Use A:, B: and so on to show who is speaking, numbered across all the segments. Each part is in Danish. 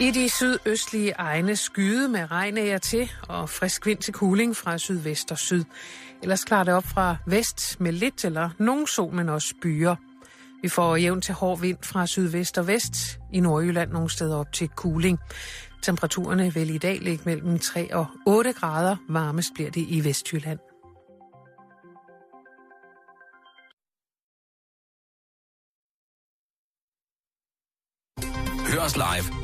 A: I de sydøstlige egne skyde med regn af til og frisk vind til kuling fra sydvest og syd. Ellers klarer det op fra vest med lidt eller nogen sol, men også byer. Vi får jævn til hård vind fra sydvest og vest. I Nordjylland nogle steder op til kuling. Temperaturerne vil i dag ligge mellem 3 og 8 grader. Varmest bliver det i Vestjylland.
B: Hør os live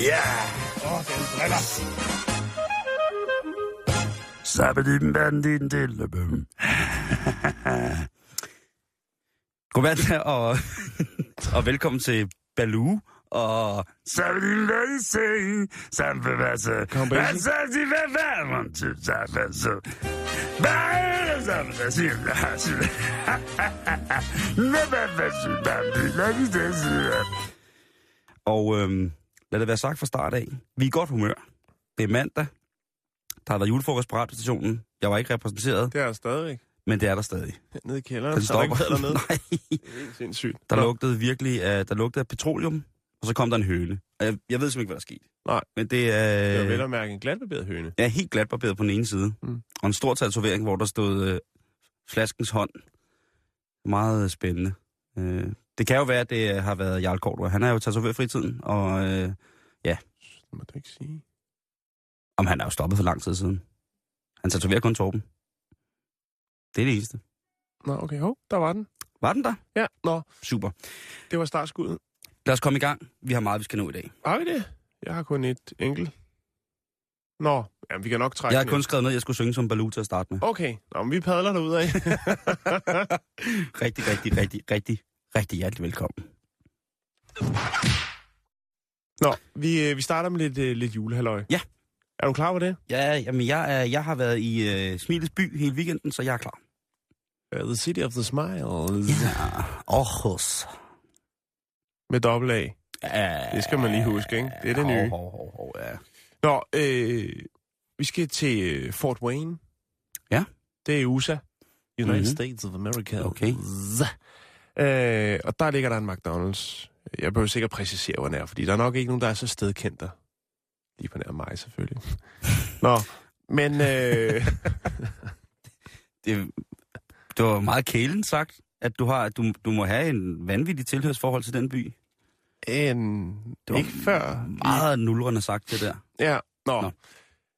C: Ja. Åh, den briller.
D: Sabbedim bandin dillebum.
E: Godmorgen og, og velkommen til Baloo og
D: Sabbedim bandin sing. Sambevasse.
E: Kom, Basie.
D: Altså, de vil være man til sambevasse. Bare sambevasse. Næbbevasse. Bandin. Lad os det sige.
E: og øhm, lad det være sagt fra start af. Vi er i godt humør. Det er mandag. Der har været julefrokost på radiostationen. Jeg var ikke repræsenteret,
C: Det er der stadigvæk.
E: men det er der stadig.
C: Nede i kælderen.
E: Den
C: så er der ikke
E: stopper. Nej,
C: Det er helt sindssygt.
E: der
C: Nå,
E: lugtede virkelig af, der lugtede af petroleum, og så kom der en høne. Jeg, jeg ved simpelthen ikke, hvad der skete.
C: Nej.
E: Men det er...
C: Det var vel at mærke en glatbarberet høne.
E: Jeg er helt glatbarberet på den ene side.
C: Mm.
E: Og en stor tatovering, hvor der stod øh, flaskens hånd. Meget øh, spændende. Øh, det kan jo være, at det øh, har været Jarl Kortrup. Han er jo tatoveret fritiden, og øh,
C: Det må du ikke sige.
E: om han er jo stoppet for lang tid siden. Han tatoverer kun Torben. Det er det eneste.
C: Nå, okay. Hov, der var den.
E: Var den der?
C: Ja, nå.
E: Super.
C: Det var startskuddet.
E: Lad os komme i gang. Vi har meget, vi skal nå i dag.
C: Har vi det? Jeg har kun et enkelt. Nå, jamen, vi kan nok trække
E: Jeg har kun skrevet ned, at jeg skulle synge som Baloo til at starte med.
C: Okay, Nå, men vi padler derud af.
E: Rigtig, rigtig, rigtig, rigtig, rigtig hjertelig velkommen.
C: Nå, vi, øh, vi starter med lidt, øh, lidt julehalløj.
E: Ja.
C: Er du klar på det?
E: Ja, jamen jeg, er, jeg har været i øh, Smilets by hele weekenden, så jeg er klar.
C: Uh, the City of the Smiles.
E: Ja, Aarhus.
C: Med dobbelt A.
E: Ja,
C: Det skal man lige huske, ikke? Det er det nye.
E: Hov, hov, hov, ja.
C: Nå, øh, vi skal til Fort Wayne.
E: Ja.
C: Det er USA. United
E: Mhm.
C: mm-hmm. States of America.
E: Okay.
C: Øh, og der ligger der en McDonald's. Jeg behøver sikkert præcisere, hvor den er, fordi der er nok ikke nogen, der er så stedkendt der. Lige på nær mig, selvfølgelig. Nå, men... Øh,
E: Det, det var meget kælen sagt, at du, har, du, du må have en vanvittig tilhørsforhold til den by.
C: en,
E: Det var
C: ikke før...
E: Meget nulrende sagt, det der.
C: Ja, nå.
E: Nå.
C: nå.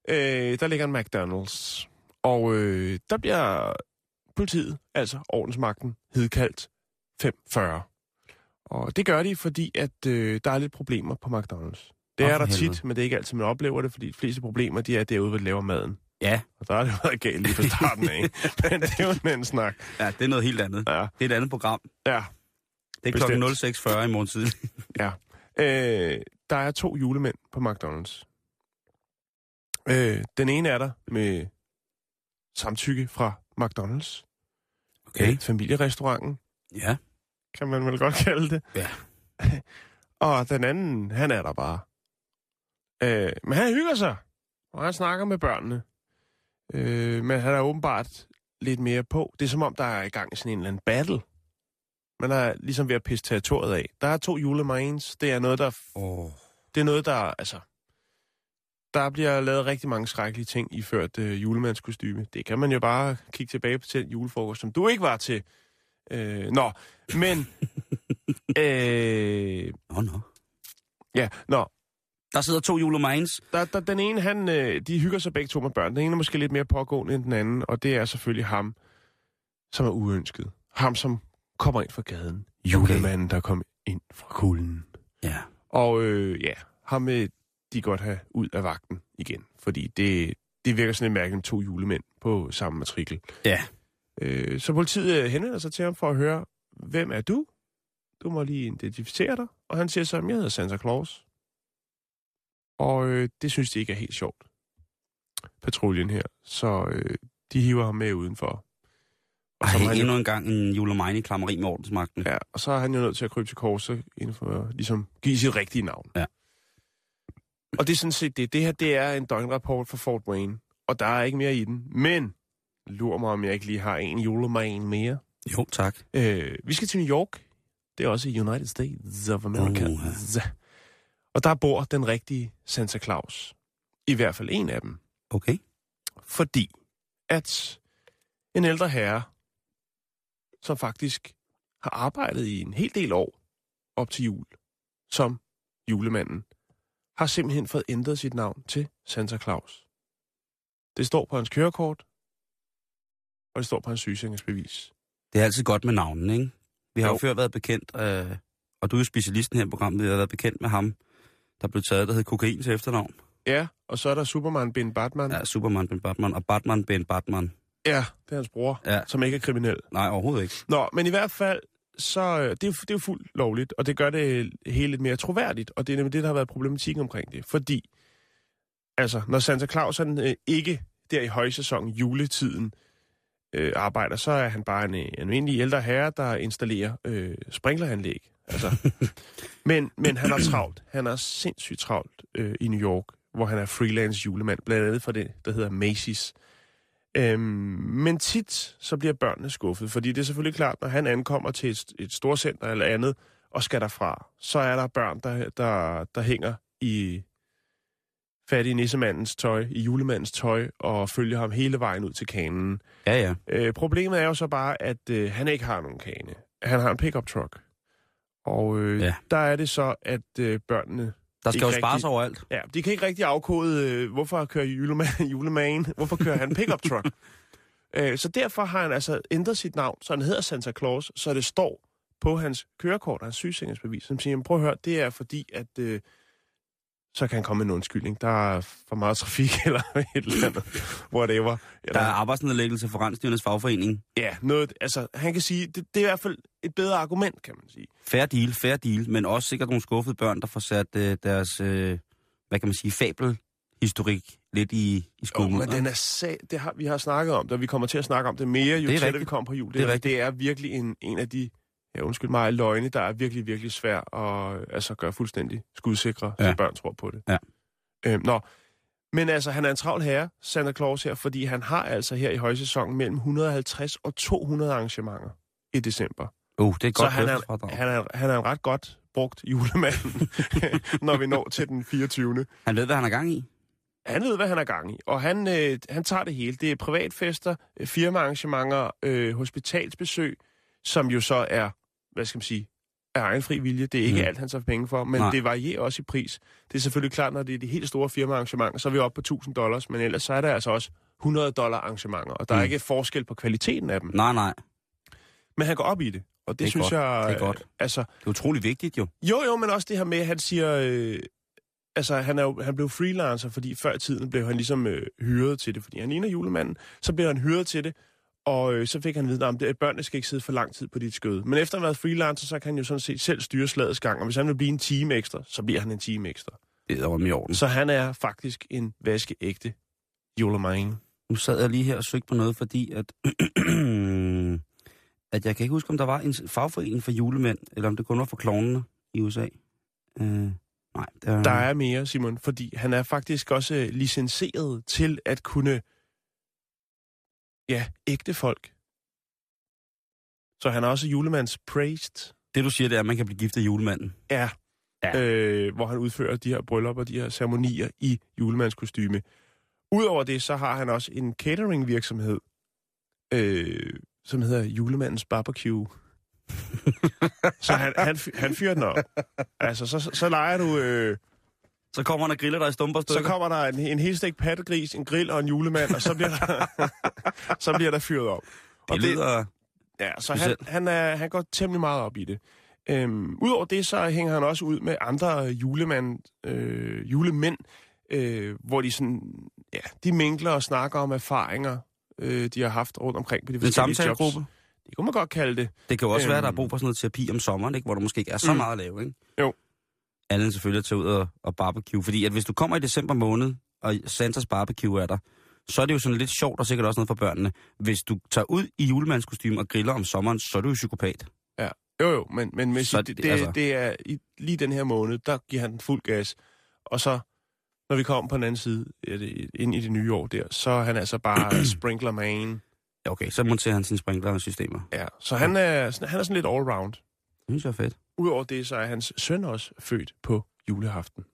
C: Øh, der ligger en McDonald's. Og øh, der bliver politiet, altså ordensmagten, hedkaldt 540. Og det gør de, fordi at øh, der er lidt problemer på McDonald's. Det
E: Åh,
C: er der
E: helvede.
C: tit, men det er ikke altid, man oplever det, fordi de fleste problemer, de er derude, hvor de laver maden.
E: Ja,
C: Og der har det jo været galt lige fra starten af. men det er jo en anden snak.
E: ja, det er noget helt andet.
C: Ja,
E: Det er et andet program.
C: ja,
E: Det er klokken 06.40 i morgen tidlig.
C: ja. Øh, der er to julemænd på McDonald's. Øh, den ene er der med samtykke fra McDonald's.
E: Okay.
C: Øh, familierestauranten,
E: Ja.
C: Kan man vel godt kalde det.
E: Ja.
C: og den anden, han er der bare. Øh, men han hygger sig, og han snakker med børnene. Øh, men han er åbenbart lidt mere på. Det er som om, der er i gang sådan en eller anden battle. Man er ligesom ved at pisse territoriet af. Der er to julemarines. Det er noget, der
E: Oh.
C: det er noget, der, altså... Der bliver lavet rigtig mange skrækkelige ting iført øh, julemandskostyme. Det kan man jo bare kigge tilbage på til den julefrokost, som du ikke var til. Øh, nå, men... øh,
E: Nå, nå.
C: ja, nå.
E: Der sidder to julemines.
C: Der, der, den ene, han, øh, de hygger sig begge to med børn. Den ene er måske lidt mere pågående end den anden, og det er selvfølgelig ham, som er uønsket. Ham, som kommer ind fra gaden. Julemanden, der kom ind fra kulden.
E: Ja.
C: Og øh, ja, ham vil de godt have ud af vagten igen, fordi det, det virker sådan lidt mærkeligt med to julemænd på samme matrikel.
E: Ja.
C: Øh, så politiet øh, henvender sig til ham for at høre, hvem er du? Du må lige identificere dig. Og han siger så, jeg hedder Santa Claus. Og øh, det synes de ikke er helt sjovt, patruljen her. Så øh, de hiver ham med udenfor. Og så,
E: Ej,
C: han jo,
E: endnu en gang en julemine i klammeri med ordensmagten.
C: ja, og så er han jo nødt til at krybe til korset, inden for at ligesom, give sit rigtige navn.
E: Ja.
C: Og det er sådan set det. Det her, det er en døgnrapport for Fort Wayne, og der er ikke mere i den. Men, lur mig, om jeg ikke lige har en julemane mere.
E: Jo, tak.
C: Øh, vi skal til New York. Det er også i United States of America.
E: Uha.
C: Og der bor den rigtige Santa Claus. I hvert fald en af dem.
E: Okay.
C: Fordi at en ældre herre, som faktisk har arbejdet i en hel del år op til jul, som julemanden, har simpelthen fået ændret sit navn til Santa Claus. Det står på hans kørekort, og det står på hans sygesikringsbevis.
E: Det er altid godt med navnen, ikke? Vi har jo,
C: Jo.
E: før været bekendt, øh, og du er jo specialisten her i programmet, vi har været bekendt med ham, der blev taget, der hed kokain til efternavn.
C: Ja, og så er der Superman Ben Batman.
E: Ja, Superman Ben Batman, og Batman Ben Batman.
C: Ja, det er hans bror,
E: Ja.
C: som ikke er kriminel.
E: Nej, overhovedet ikke.
C: Nå, men i hvert fald, så øh, det er, det er jo fuldt lovligt, og det gør det hele lidt mere troværdigt, og det er nemlig det, der har været problematikken omkring det. Fordi, altså, når Santa Claus han, øh, ikke der i højsæson, juletiden, øh, arbejder, så er han bare en, øh, almindelig ældre herre, der installerer øh, sprinkleranlæg. Altså. men, men han er travlt. Han er sindssygt travlt øh, i New York, hvor han er freelance julemand, blandt andet for det, der hedder Macy's. Øhm, men tit så bliver børnene skuffet, fordi det er selvfølgelig klart, når han ankommer til et, et storcenter eller andet, og skal derfra, så er der børn, der, der, der hænger i fattige nissemandens tøj, i julemandens tøj, og følger ham hele vejen ud til kanen.
E: Ja, ja.
C: Øh, problemet er jo så bare, at øh, han ikke har nogen kane. Han har en pickup truck. Og øh,
E: Ja.
C: der er det så, at øh, børnene
E: Der skal jo spares
C: rigtig.
E: overalt.
C: Ja, de kan ikke rigtig afkode, øh, hvorfor kører julemand, julemand, hvorfor kører han pickup truck. øh, så derfor har han altså ændret sit navn, så han hedder Santa Claus, så det står på hans kørekort, hans sygesikringsbevis, som siger, "Jamen, prøv at høre, det er fordi, at øh, så kan han komme med en undskyldning. Der er for meget trafik eller et eller andet, whatever. Eller,
E: Der er arbejdsnedlæggelse for Rensdyrenes fagforening.
C: Ja, noget, altså han kan sige, det, det er i hvert fald et bedre argument, kan man sige.
E: Fair deal, fair deal, men også sikkert nogle skuffede børn, der får sat øh, deres, øh, hvad kan man sige, fabelhistorik lidt i, i
C: Jo,
E: skummet.
C: men den er sag, det har, vi har snakket om det, og vi kommer til at snakke om det mere, jo
E: Det er
C: tættere
E: rigtigt.
C: vi kommer på jul.
E: Det er
C: Det,
E: rigtigt.
C: det er virkelig en, en af de, ja undskyld mig, løgne, der er virkelig, virkelig svær at altså, gøre fuldstændig skudsikre, ja. Så børn tror på det.
E: Ja.
C: Øhm, nå, men altså, han er en travl herre, Santa Claus her, fordi han har altså her i højsæsonen mellem 150 og 200 arrangementer i december.
E: Uh, det er et
C: Så
E: godt
C: han er, han, er, han er en ret godt brugt julemand, når vi når til den 24.
E: Han ved, hvad han er gang i.
C: Han ved, hvad han er gang i, og han, øh, han tager det hele. Det er privatfester, øh, firmaarrangementer, øh, hospitalsbesøg, som jo så er, hvad skal man sige, af egen fri vilje. Det er ikke
E: Mm.
C: alt, han tager penge for, men
E: Nej.
C: Det varierer også i pris. Det er selvfølgelig klart, når det er de helt store firmaarrangementer, så er vi oppe på 1000 dollars, men ellers så er der altså også 100 dollar arrangementer, og der mm. er ikke forskel på kvaliteten af dem.
E: Nej, nej.
C: Men han går op i det, og det,
E: Det
C: synes
E: godt.
C: jeg...
E: Det er godt.
C: Altså,
E: Det er utrolig vigtigt jo.
C: jo, jo, men også det her med, at han siger... Øh, altså, han, er jo, han blev freelancer, fordi før i tiden blev han ligesom øh, hyret til det, fordi han ligner julemanden. Så blev han hyret til det, og øh, så fik han vide, at det- børnene skal ikke sidde for lang tid på dit skøde. Men efter at have været freelancer, så kan han jo sådan set selv styre slagets gang, og hvis han vil blive en time ekstra, så bliver han en time ekstra.
E: Det er om i orden.
C: Så han er faktisk en vaskeægte julemand.
E: Nu sad jeg lige her og søgte på noget, fordi at, at jeg kan ikke huske, om der var en fagforening for julemænd, eller om det kun var for klovnene i USA. Øh, nej, der,
C: Der er mere, Simon, fordi han er faktisk også øh, licenseret til at kunne, ja, ægte folk. Så han er også julemands praised.
E: Det du siger, det er, at man kan blive gift af julemanden.
C: Ja.
E: Ja.
C: Øh, hvor han udfører de her bryllupper, de her ceremonier i julemandskostyme. Udover det, så har han også en catering-virksomhed, øh, som hedder Julemandens Barbecue. så han, han, han fyrer den op. Altså, så, så, så leger du... Øh,
E: Så kommer han og griller dig i stumper
C: så kommer der en, en helstegt pattegris, en grill og en julemand, og så bliver der, så bliver der fyret op.
E: Det
C: Og
E: lyder...
C: Ja, så han, han, er, han går temmelig meget op i det. Øhm, Udover det, så hænger han også ud med andre julemand, øh, julemænd, øh, hvor de sådan, ja, de minkler og snakker om erfaringer, øh, de har haft rundt omkring på de forskellige jobs. Det kunne man godt kalde det.
E: Det kan jo også øhm, være, at der er
C: Øhm.
E: brug for sådan noget terapi om sommeren, ikke? hvor der måske ikke er så
C: Mm.
E: meget at lave. Ikke?
C: Jo.
E: Allen selvfølgelig at tage ud og, og barbecue. Fordi at hvis du kommer i december måned, og Santas barbecue er der, så er det jo sådan lidt sjovt og sikkert også noget for børnene. Hvis du tager ud i julemandskostyme og griller om sommeren, så er du jo psykopat.
C: Jo, jo, men, men hvis
E: Så
C: det,
E: det- altså-
C: det er i, lige den her måned, der giver han den fuld gas. Og så, når vi kommer på den anden side, ja, ind i det nye år der, så er han altså bare sprinkler man.
E: Ja, okay, så monterer han sine sprinklersystemer.
C: Ja, så han er, han er sådan lidt all-round.
E: Det synes jeg er fedt.
C: Udover det, så er hans søn også født på juleaften.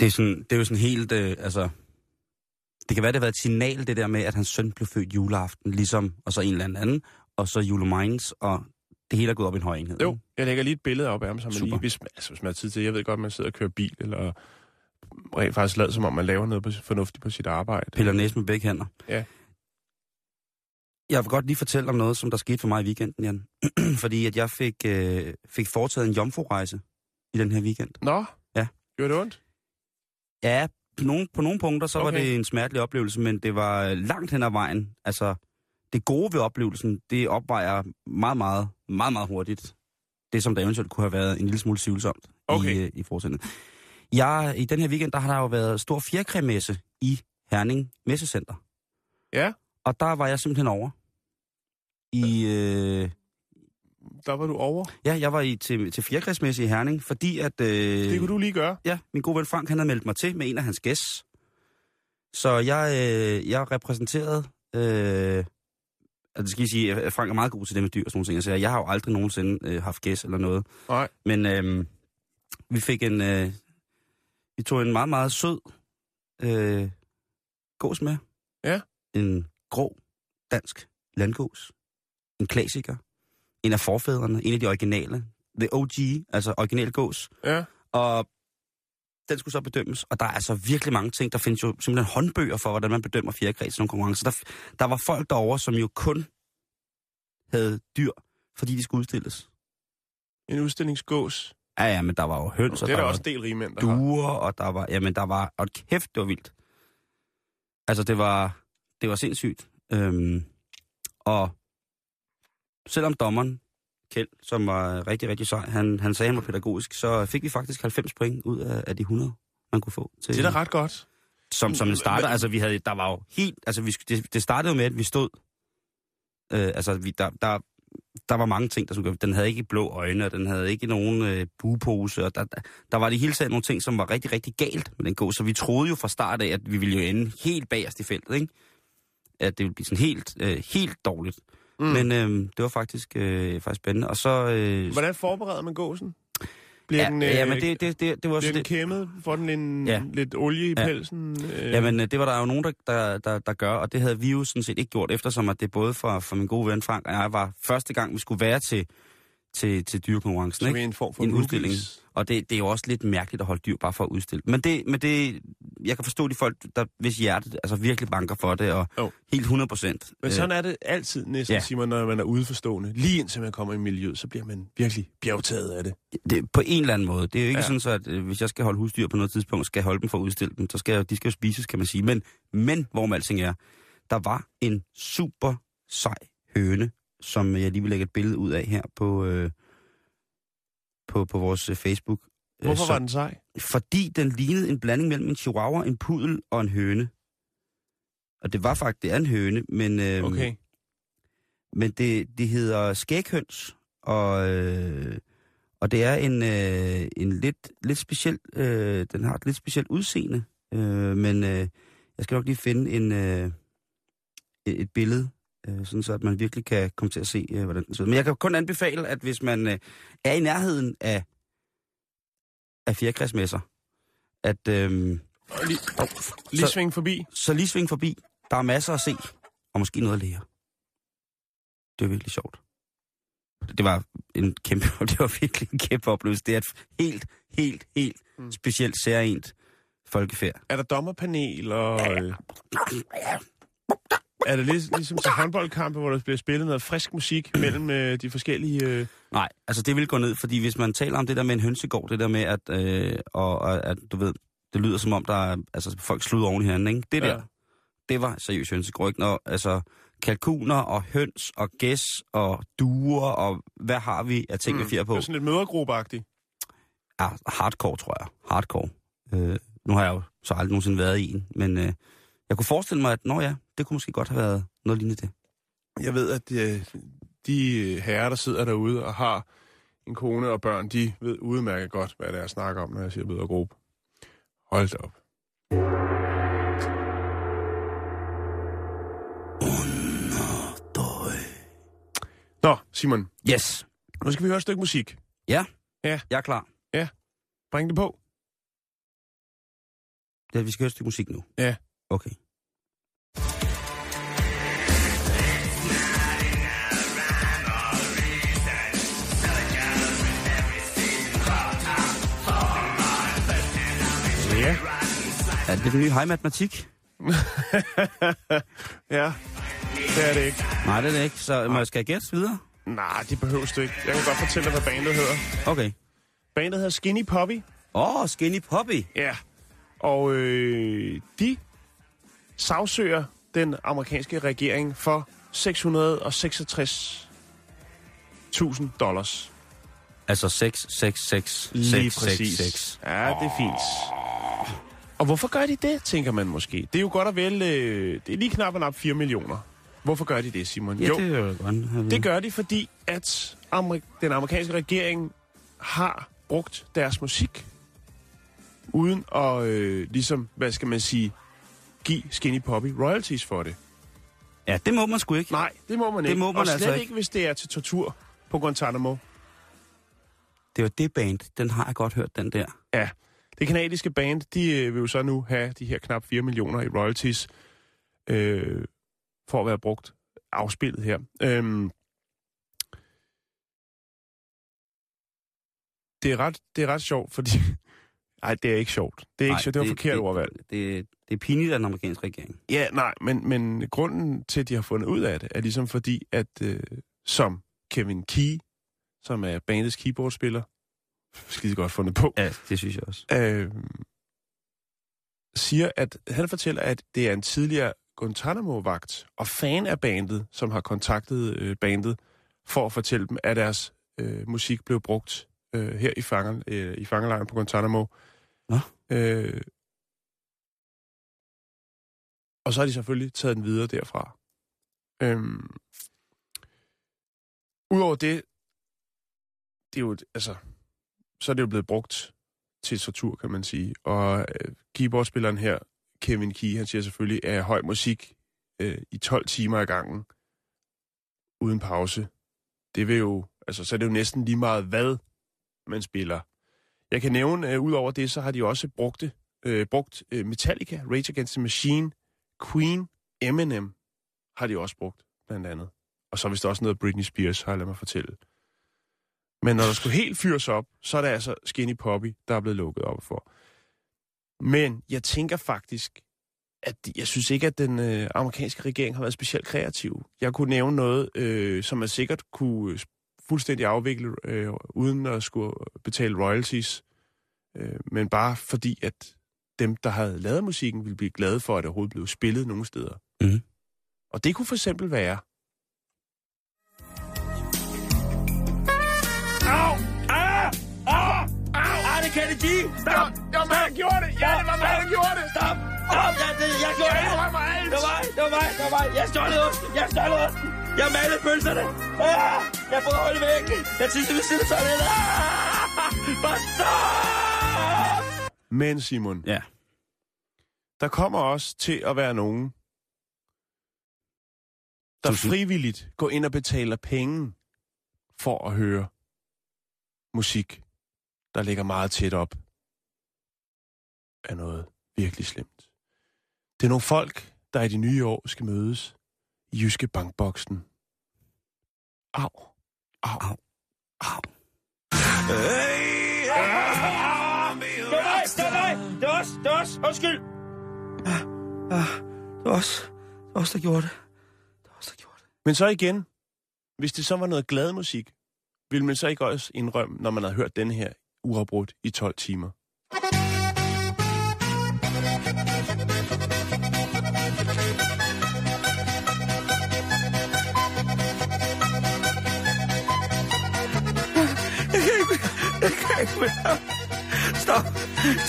E: Det er, sådan, det er jo sådan helt, øh, altså... Det kan være, det har været et signal, det der med, at hans søn blev født juleaften, ligesom, og så en eller anden, og så julemines, og det hele er gået op i en høj enhed.
C: Jo, jeg lægger lige et billede op af ham, så man lige, hvis, altså, hvis man har tid til, jeg ved godt, man sidder og kører bil, eller rent faktisk lader, som om man laver noget på, fornuftigt på sit arbejde.
E: Piller næsen med begge hænder.
C: Ja.
E: Jeg vil godt lige fortælle om noget, som der skete for mig i weekenden, Jan. Fordi at jeg fik, øh, fik foretaget en jomfru-rejse i den her weekend.
C: Nå,
E: Ja.
C: gjorde det ondt?
E: Ja, på nogle, på nogle punkter, så okay. var det en smertelig oplevelse, men det var langt hen ad vejen. Altså, det gode ved oplevelsen, det opvejer meget, meget, meget, meget hurtigt. Det, som der eventuelt kunne have været en lille smule tvivlsomt
C: Okay.
E: i, øh, i fortsættet. Jeg, I den her weekend, der har der jo været stor fjerkræmesse i Herning Messecenter.
C: Ja,
E: Og der var jeg simpelthen over. I, øh,
C: der var du over.
E: ja, jeg var i, til, til fjerkræsmesse i Herning, fordi at... Øh,
C: Det kunne du lige gøre.
E: Ja, min gode ven Frank, han havde meldt mig til med en af hans gæster. Så jeg, øh, jeg repræsenterede... Øh, altså skal jeg sige, at Frank er meget god til det med dyr og sådan nogle ting. Så jeg har jo aldrig nogensinde øh, haft gæst eller noget.
C: Nej.
E: Men øh, vi fik en... Øh, vi tog en meget, meget sød øh, gås med.
C: Ja.
E: En grå dansk landgås. En klassiker. En af forfædrene. En af de originale. The OG, altså original gås.
C: Ja.
E: Og den skulle så bedømmes, og der er altså virkelig mange ting. Der findes jo simpelthen håndbøger for, hvordan man bedømmer fjerkræs i nogle konkurrencer. Der, der var folk derovre, som jo kun havde dyr, fordi de skulle udstilles.
C: En udstillingsgås.
E: Ja, ja, men der var jo høns,
C: det
E: og
C: er
E: der
C: der
E: var
C: også del rigmænd, der har.
E: duer, og der var, jamen der var, og kæft, det var vildt. Altså, det var, det var sindssygt. Øhm, og selvom dommeren, Kjeld, som var rigtig, rigtig sej, han, han sagde, han var pædagogisk, så fik vi faktisk 90 point ud af, af de 100, man kunne få. Til,
C: Det er da ret godt.
E: som, som en starter, altså vi havde, der var jo helt, altså vi, det, det startede med, at vi stod, øh, altså vi, der, der, der var mange ting, der skulle Den havde ikke blå øjne, og den havde ikke nogen øh, buepose, og der, der, der var det hele taget nogle ting, som var rigtig, rigtig galt med den gå, så vi troede jo fra start af, at vi ville jo ende helt bagerst i feltet, ikke? At det ville blive sådan helt, øh, helt dårligt. Mm. Men øh, det var faktisk, øh, faktisk spændende. Og så... Øh,
C: Hvordan forbereder man gåsen? Bliver
E: ja,
C: den, øh,
E: ja, men det, det, det, det var
C: bliver
E: så
C: den
E: det,
C: kæmmet? Får den en,
E: Ja.
C: ja. lidt olie i
E: Ja.
C: pelsen? Øh,
E: Jamen, øh, det var der jo nogen, der, der, der, der gør, og det havde vi jo sådan set ikke gjort, eftersom at det både for, for min gode ven Frank og jeg var første gang, vi skulle være til, til, til dyrekonkurrencen.
C: som
E: Ikke?
C: en form for
E: en udstilling. Og det, det er jo også lidt mærkeligt at holde dyr bare for at udstille. Men det, men det jeg kan forstå de folk, der, hvis hjertet altså virkelig banker for det, og
C: Jo.
E: helt 100 procent.
C: Men sådan er det altid næsten,
E: Ja.
C: Simon, når man er udeforstående. Lige indtil man kommer i miljøet, så bliver man virkelig bjergtaget af det.
E: det, på en eller anden måde. Det er jo ikke ja. Sådan, så, at øh, hvis jeg skal holde husdyr på noget tidspunkt, skal jeg holde dem for at udstille dem. Så skal jeg, de skal jo spises, kan man sige. Men, men hvor med alting er, der var en super sej høne, som jeg lige vil lægge et billede ud af her på, øh, på, på vores øh, Facebook. Øh,
C: Hvorfor
E: så-
C: var den sej?
E: Fordi den lignede en blanding mellem en chihuahua, en pudel og en høne. Og det var faktisk, det er en høne, men, øh,
C: Okay.
E: men det, det hedder skæghøns, og, øh, og det er en, øh, en lidt, lidt speciel, øh, den har et lidt specielt udseende, øh, men øh, jeg skal nok lige finde en, øh, et, et billede, øh, sådan så at man virkelig kan komme til at se, øh, hvordan den ser ud. Men jeg kan kun anbefale, at hvis man øh, er i nærheden af, af fjerkræsmesser, at øh,
C: lige, lige
E: Så-
C: sving forbi.
E: så lige sving forbi. Der er masser at se, og måske noget at lære. Det er virkelig sjovt. Det var en kæmpe, det var virkelig en kæmpe oplevelse. Det er et helt, helt, helt
C: Mm.
E: specielt særligt folkefærd.
C: Er der dommerpanel, og øh, er det lig, ligesom til håndboldkampe, hvor der bliver spillet noget frisk musik mellem øh, de forskellige... Øh,
E: Nej, altså det vil gå ned, fordi hvis man taler om det der med en hønsegård, det der med, at, øh, og, og, at du ved, det lyder som om, der er, altså, folk sluder oven i hinanden, ikke? Det der,
C: Ja.
E: det var seriøst hønsegrøg. Når, altså, kalkuner og høns og gæs og duer og hvad har vi af ting, mm. fjer på?
C: Det er sådan lidt mødergruppeagtigt.
E: Ja, hardcore, tror jeg. Hardcore. Øh, nu har jeg jo så aldrig nogensinde været i en, men øh, jeg kunne forestille mig, at nå ja, det kunne måske godt have været noget lignende det.
C: Jeg ved, at øh, de herrer, der sidder derude og har en kone og børn, de ved udmærket godt, hvad det er, jeg snakker om, når jeg siger mødergruppe. Hold da op. Nå, Simon,
E: Yes.
C: nu skal vi høre et stykke musik.
E: Ja.
C: Ja.
E: Jeg er klar.
C: Bring det på.
E: Det er, vi skal høre et stykke musik nu.
C: Ja.
E: Okay.
C: Ja.
E: Er det den nye high matematik?
C: ja, det er det ikke.
E: Nej, det er det ikke. Så må jeg skal jeg gætte videre?
C: Nej, det behøves du ikke. Jeg kan godt fortælle dig, hvad bandet hedder.
E: Okay.
C: Bandet hedder Skinny Poppy.
E: Åh, oh, Skinny Poppy.
C: Ja. Og øh, de sagsøger den amerikanske regering for 666.000 dollars.
E: Altså 6, 6, 6,
C: Lige
E: 6,
C: præcis.
E: 6, 6.
C: Ja, det er fint. Og hvorfor gør de det, tænker man måske? Det er jo godt og vel, øh, det er lige knap og nap 4 millioner. Hvorfor gør de det, Simon?
E: Ja, det er jo godt.
C: Det gør de, fordi at Amerik- den amerikanske regering har brugt deres musik, uden at, øh, ligesom, hvad skal man sige, give Skinny Poppy royalties for det.
E: Ja, det må man sgu ikke.
C: Nej, det må man
E: Det
C: ikke.
E: må man
C: og slet
E: altså
C: ikke.
E: ikke.
C: hvis det er til tortur på Guantanamo.
E: Det var det band. Den har jeg godt hørt, den der.
C: Ja, det kanadiske band, de øh, vil jo så nu have de her knap 4 millioner i royalties øh, for at være brugt afspillet her. Øhm, det, er ret, det er ret sjovt, fordi... Nej, det er ikke sjovt. Det er ikke sjovt. Det var forkert
E: det,
C: ordvalg.
E: Det, det er pinligt af den amerikanske regering.
C: Ja, nej, men, men grunden til, at de har fundet ud af det, er ligesom fordi, at øh, som Kevin Key, som er bandets keyboardspiller, skide godt fundet på,
E: Ja, det synes jeg også.
C: øh, siger, at han fortæller, at det er en tidligere Guantanamo-vagt og fan af bandet, som har kontaktet øh, bandet for at fortælle dem, at deres øh, musik blev brugt øh, her i, fanger, øh, i fangelejren på Guantanamo.
E: Nå.
C: Øh, og så har de selvfølgelig taget den videre derfra. Øhm, Udover det, det er jo, et- altså, så er det jo blevet brugt til tortur, kan man sige. Og øh, keyboardspilleren her, Kevin Key, han siger selvfølgelig, at høj musik øh, i 12 timer ad gangen, uden pause, det vil jo, altså, så er det jo næsten lige meget, hvad man spiller. Jeg kan nævne, øh, ud over det, så har de også brugt, det, øh, brugt øh, Metallica, Rage Against the Machine, Queen, Eminem har de også brugt, blandt andet. Og så hvis der også noget Britney Spears, har jeg mig fortælle. Men når der skulle helt fyres op, så er det altså Skinny Poppy, der er blevet lukket op for. Men jeg tænker faktisk, at jeg synes ikke, at den øh, amerikanske regering har været specielt kreativ. Jeg kunne nævne noget, øh, som man sikkert kunne øh, fuldstændig afvikle, øh, uden at skulle betale royalties. Øh, men bare fordi, at dem, der havde lavet musikken, ville blive glade for, at det overhovedet blev spillet nogle steder.
E: Mhm.
C: Og det kunne for eksempel være... Au! Ah! Ah! Au!
D: Ah, det kan det give! Stop!
C: Det var mig, der gjorde det! Ja, det var mig, der gjorde det!
D: Stop! Stop! Jeg, det, jeg gjorde det! Det var mig! Det var mig! Det var mig! Jeg stjålede osten! Jeg stjålede Jeg malede pølserne! Ah! Jeg hul i væggen! Jeg tissede ved siden af toilettet! Ah! Bare stop!
C: Men Simon,
E: Ja.
C: der kommer også til at være nogen, der frivilligt går ind og betaler penge for at høre musik, der ligger meget tæt op af noget virkelig slemt. Det er nogle folk, der i de nye år skal mødes Jyske Bankboksen. Au. Au.
E: Au. Au.
D: Det var mig! Det var mig! Det var os! Det var os! Undskyld!
E: Ah, det var os. Det var os, der gjorde det. Det var os, der gjorde det.
C: Men så igen, hvis det så var noget glad musik, ville man så ikke også indrømme, når man havde hørt den her uafbrudt i 12 timer?
E: Ikke mere. Stop.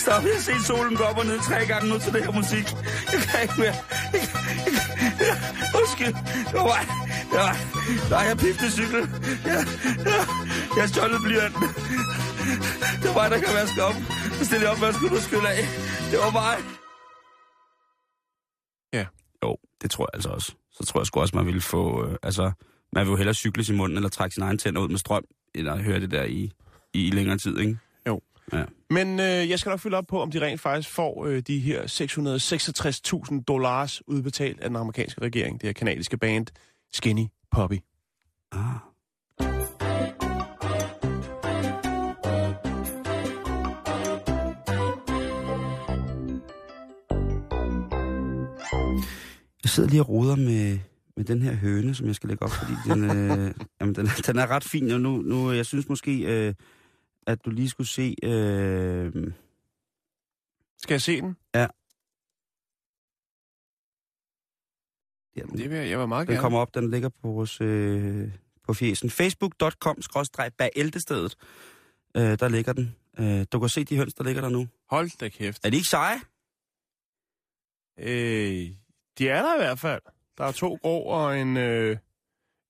E: Stop. Jeg har set solen gå op og ned tre gange nu til det her musik. Jeg kan ikke mere. Jeg kan, jeg jeg, undskyld. Det var var Nej, jeg pifte cykel. Jeg, jeg, jeg har stjålet blyanten. Det var mig, der kan vaske op. Så stille op, hvad skulle du skylde af? Det var mig.
C: Ja.
E: Jo, det tror jeg altså også. Så tror jeg sgu også, man ville få... Øh, altså, man vil jo hellere cykle i munden, eller trække sin egen tænder ud med strøm, eller høre det der i, i længere tid, ikke?
C: Jo.
E: Ja.
C: Men øh, jeg skal nok følge op på, om de rent faktisk får øh, de her 666.000 dollars udbetalt af den amerikanske regering, det her kanadiske band Skinny Poppy.
E: Ah. Jeg sidder lige og roder med, med den her høne, som jeg skal lægge op, fordi den, øh, jamen, den, den er ret fin, og nu, nu jeg synes måske, øh, at du lige skulle se... Øh,
C: Skal jeg se den?
E: jamen,
C: Det vil jeg, jeg vil meget
E: Den
C: gerne.
E: kommer op, den ligger på vores øh, på fjesen. Facebook.com skråstreg bag ældestedet. Øh, der ligger den. Øh, du kan se de høns, der ligger der nu.
C: Hold da kæft.
E: Er de ikke seje?
C: Øh, de er der i hvert fald. Der er to grå og en, øh,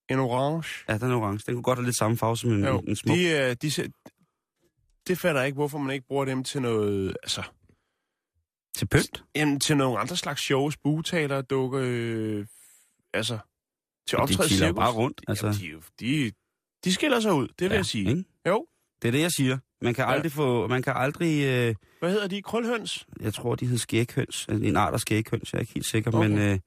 C: en orange.
E: Ja, den er orange. Den kunne godt have lidt samme farve som en,
C: Jo,
E: en smuk.
C: de, øh, de, det fatter jeg ikke, hvorfor man ikke bruger dem til noget, altså,
E: Til pynt.
C: jamen, til nogle andre slags shows, bugtaler, dukke, øh, altså, til
E: de
C: optræde
E: kilder jo bare rundt.
C: Altså. Jamen, de, de, de skiller sig ud, det vil
E: ja,
C: jeg sige.
E: Ikke?
C: Jo.
E: Det er det, jeg siger. Man kan
C: Ja.
E: aldrig få... Man kan aldrig... Øh,
C: Hvad hedder de? Krølhøns?
E: jeg tror, de hedder skæghøns. En art af skæghøns. Jeg er ikke helt sikker,
C: Okay.
E: men... Øh,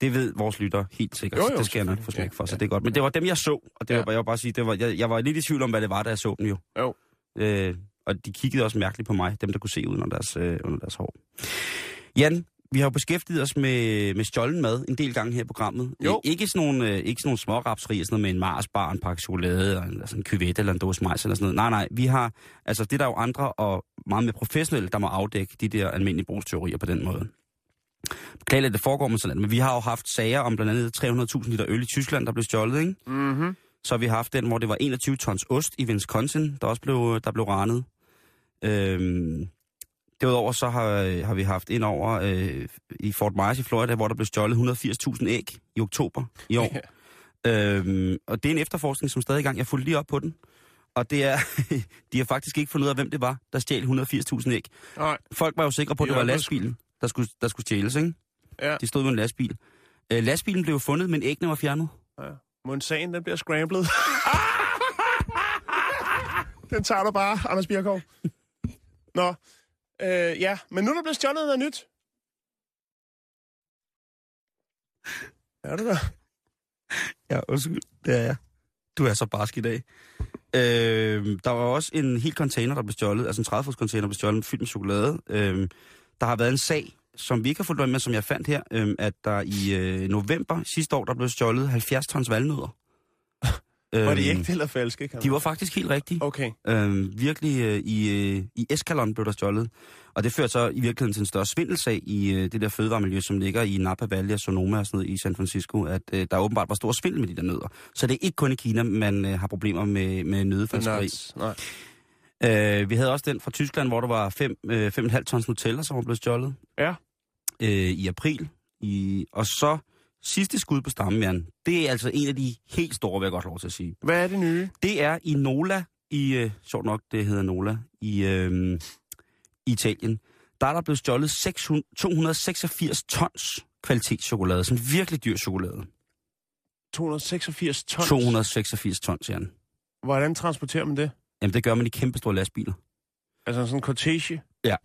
E: det ved vores lytter helt sikkert.
C: Jo,
E: Jo, det skal jeg nok få smæk for, så
C: Ja,
E: det er godt. Men det var dem, jeg så, og det
C: Ja.
E: var, jeg vil bare sige, det var, jeg, jeg var lidt i tvivl om, hvad det var, da jeg så dem jo.
C: Jo.
E: Øh, og de kiggede også mærkeligt på mig, dem der kunne se under deres, øh, under deres hår. Jan, vi har jo beskæftiget os med, med stjålen mad en del gange her i programmet.
C: Jo.
E: Øh, Ikke sådan nogle, øh, ikke sådan nogle små rapserier, sådan noget med en Marsbar, en pakke chokolade, og en, altså en kyvet eller en dåse majs eller sådan noget. Nej, nej, vi har, altså det er der jo andre og meget mere professionelle, der må afdække de der almindelige brugsteorier på den måde. Beklageligt, at det foregår med sådan men vi har jo haft sager om blandt andet 300.000 liter øl i Tyskland, der blev stjålet, ikke?
C: Mhm.
E: Så har vi haft den, hvor det var 21 tons ost i Wisconsin, der også blev, der blev ranet. Øhm, derudover så har, har vi haft ind over øh, i Fort Myers i Florida, hvor der blev stjålet 180.000 æg i oktober i år.
C: Ja.
E: Øhm, og det er en efterforskning, som stadig er i gang. Jeg fulgte lige op på den. Og det er, de har faktisk ikke fundet ud af, hvem det var, der stjal 180.000 æg.
C: Nej,
E: Folk var jo sikre på, at
C: De
E: det var lastbilen, der skulle, der skulle stjæles, ikke?
C: ja.
E: De stod med en lastbil. Øh, lastbilen blev fundet, men æggene var fjernet.
C: ja. Monsagen, den bliver scrambled. den tager du bare, Anders Birkov. Nå, øh, ja, men nu er der blevet stjålet noget nyt. Er det der?
E: Ja, undskyld. Det er jeg. Du er så barsk i dag. Øh, der var også en hel container, der blev stjålet, altså en 30 container, der blev stjålet fyldt med chokolade. Øh, der har været en sag, som vi ikke har fulgt med, som jeg fandt her, øh, at der i øh, november sidste år, der blev stjålet 70 tons valnødder.
C: Var de
E: Øhm,
C: ægte eller falske? Kan
E: De var faktisk helt rigtige.
C: Okay.
E: Øh, virkelig øh, i, øh, i Eskalon blev der stjålet. Og det førte så i virkeligheden til en større svindelsag i øh, det der fødevaremiljø, som ligger i Napa Valley og Sonoma og sådan noget i San Francisco, at øh, der åbenbart var stor svindel med de der nødder. Så det er ikke kun i Kina, man øh, har problemer med, med nødefalskeri.
C: Nej.
E: Øh, vi havde også den fra Tyskland, hvor der var 5, øh, 5,5 tons Nutella, som var blevet stjålet.
C: Ja.
E: Øh, I april. I, og så sidste skud på stammen, Jan. Det er altså en af de helt store, vil jeg godt lov til at sige.
C: Hvad er det nye?
E: Det er i Nola, i, øh, sjovt nok, det hedder Nola, i, øh, Italien. Der er der blevet stjålet 600, 286 tons kvalitetschokolade. Sådan virkelig dyr chokolade.
C: 286 tons.
E: 286 tons, Jan.
C: Hvordan transporterer man det?
E: Jamen, det gør man i kæmpe store lastbiler.
C: Altså sådan en cortege?
E: Ja.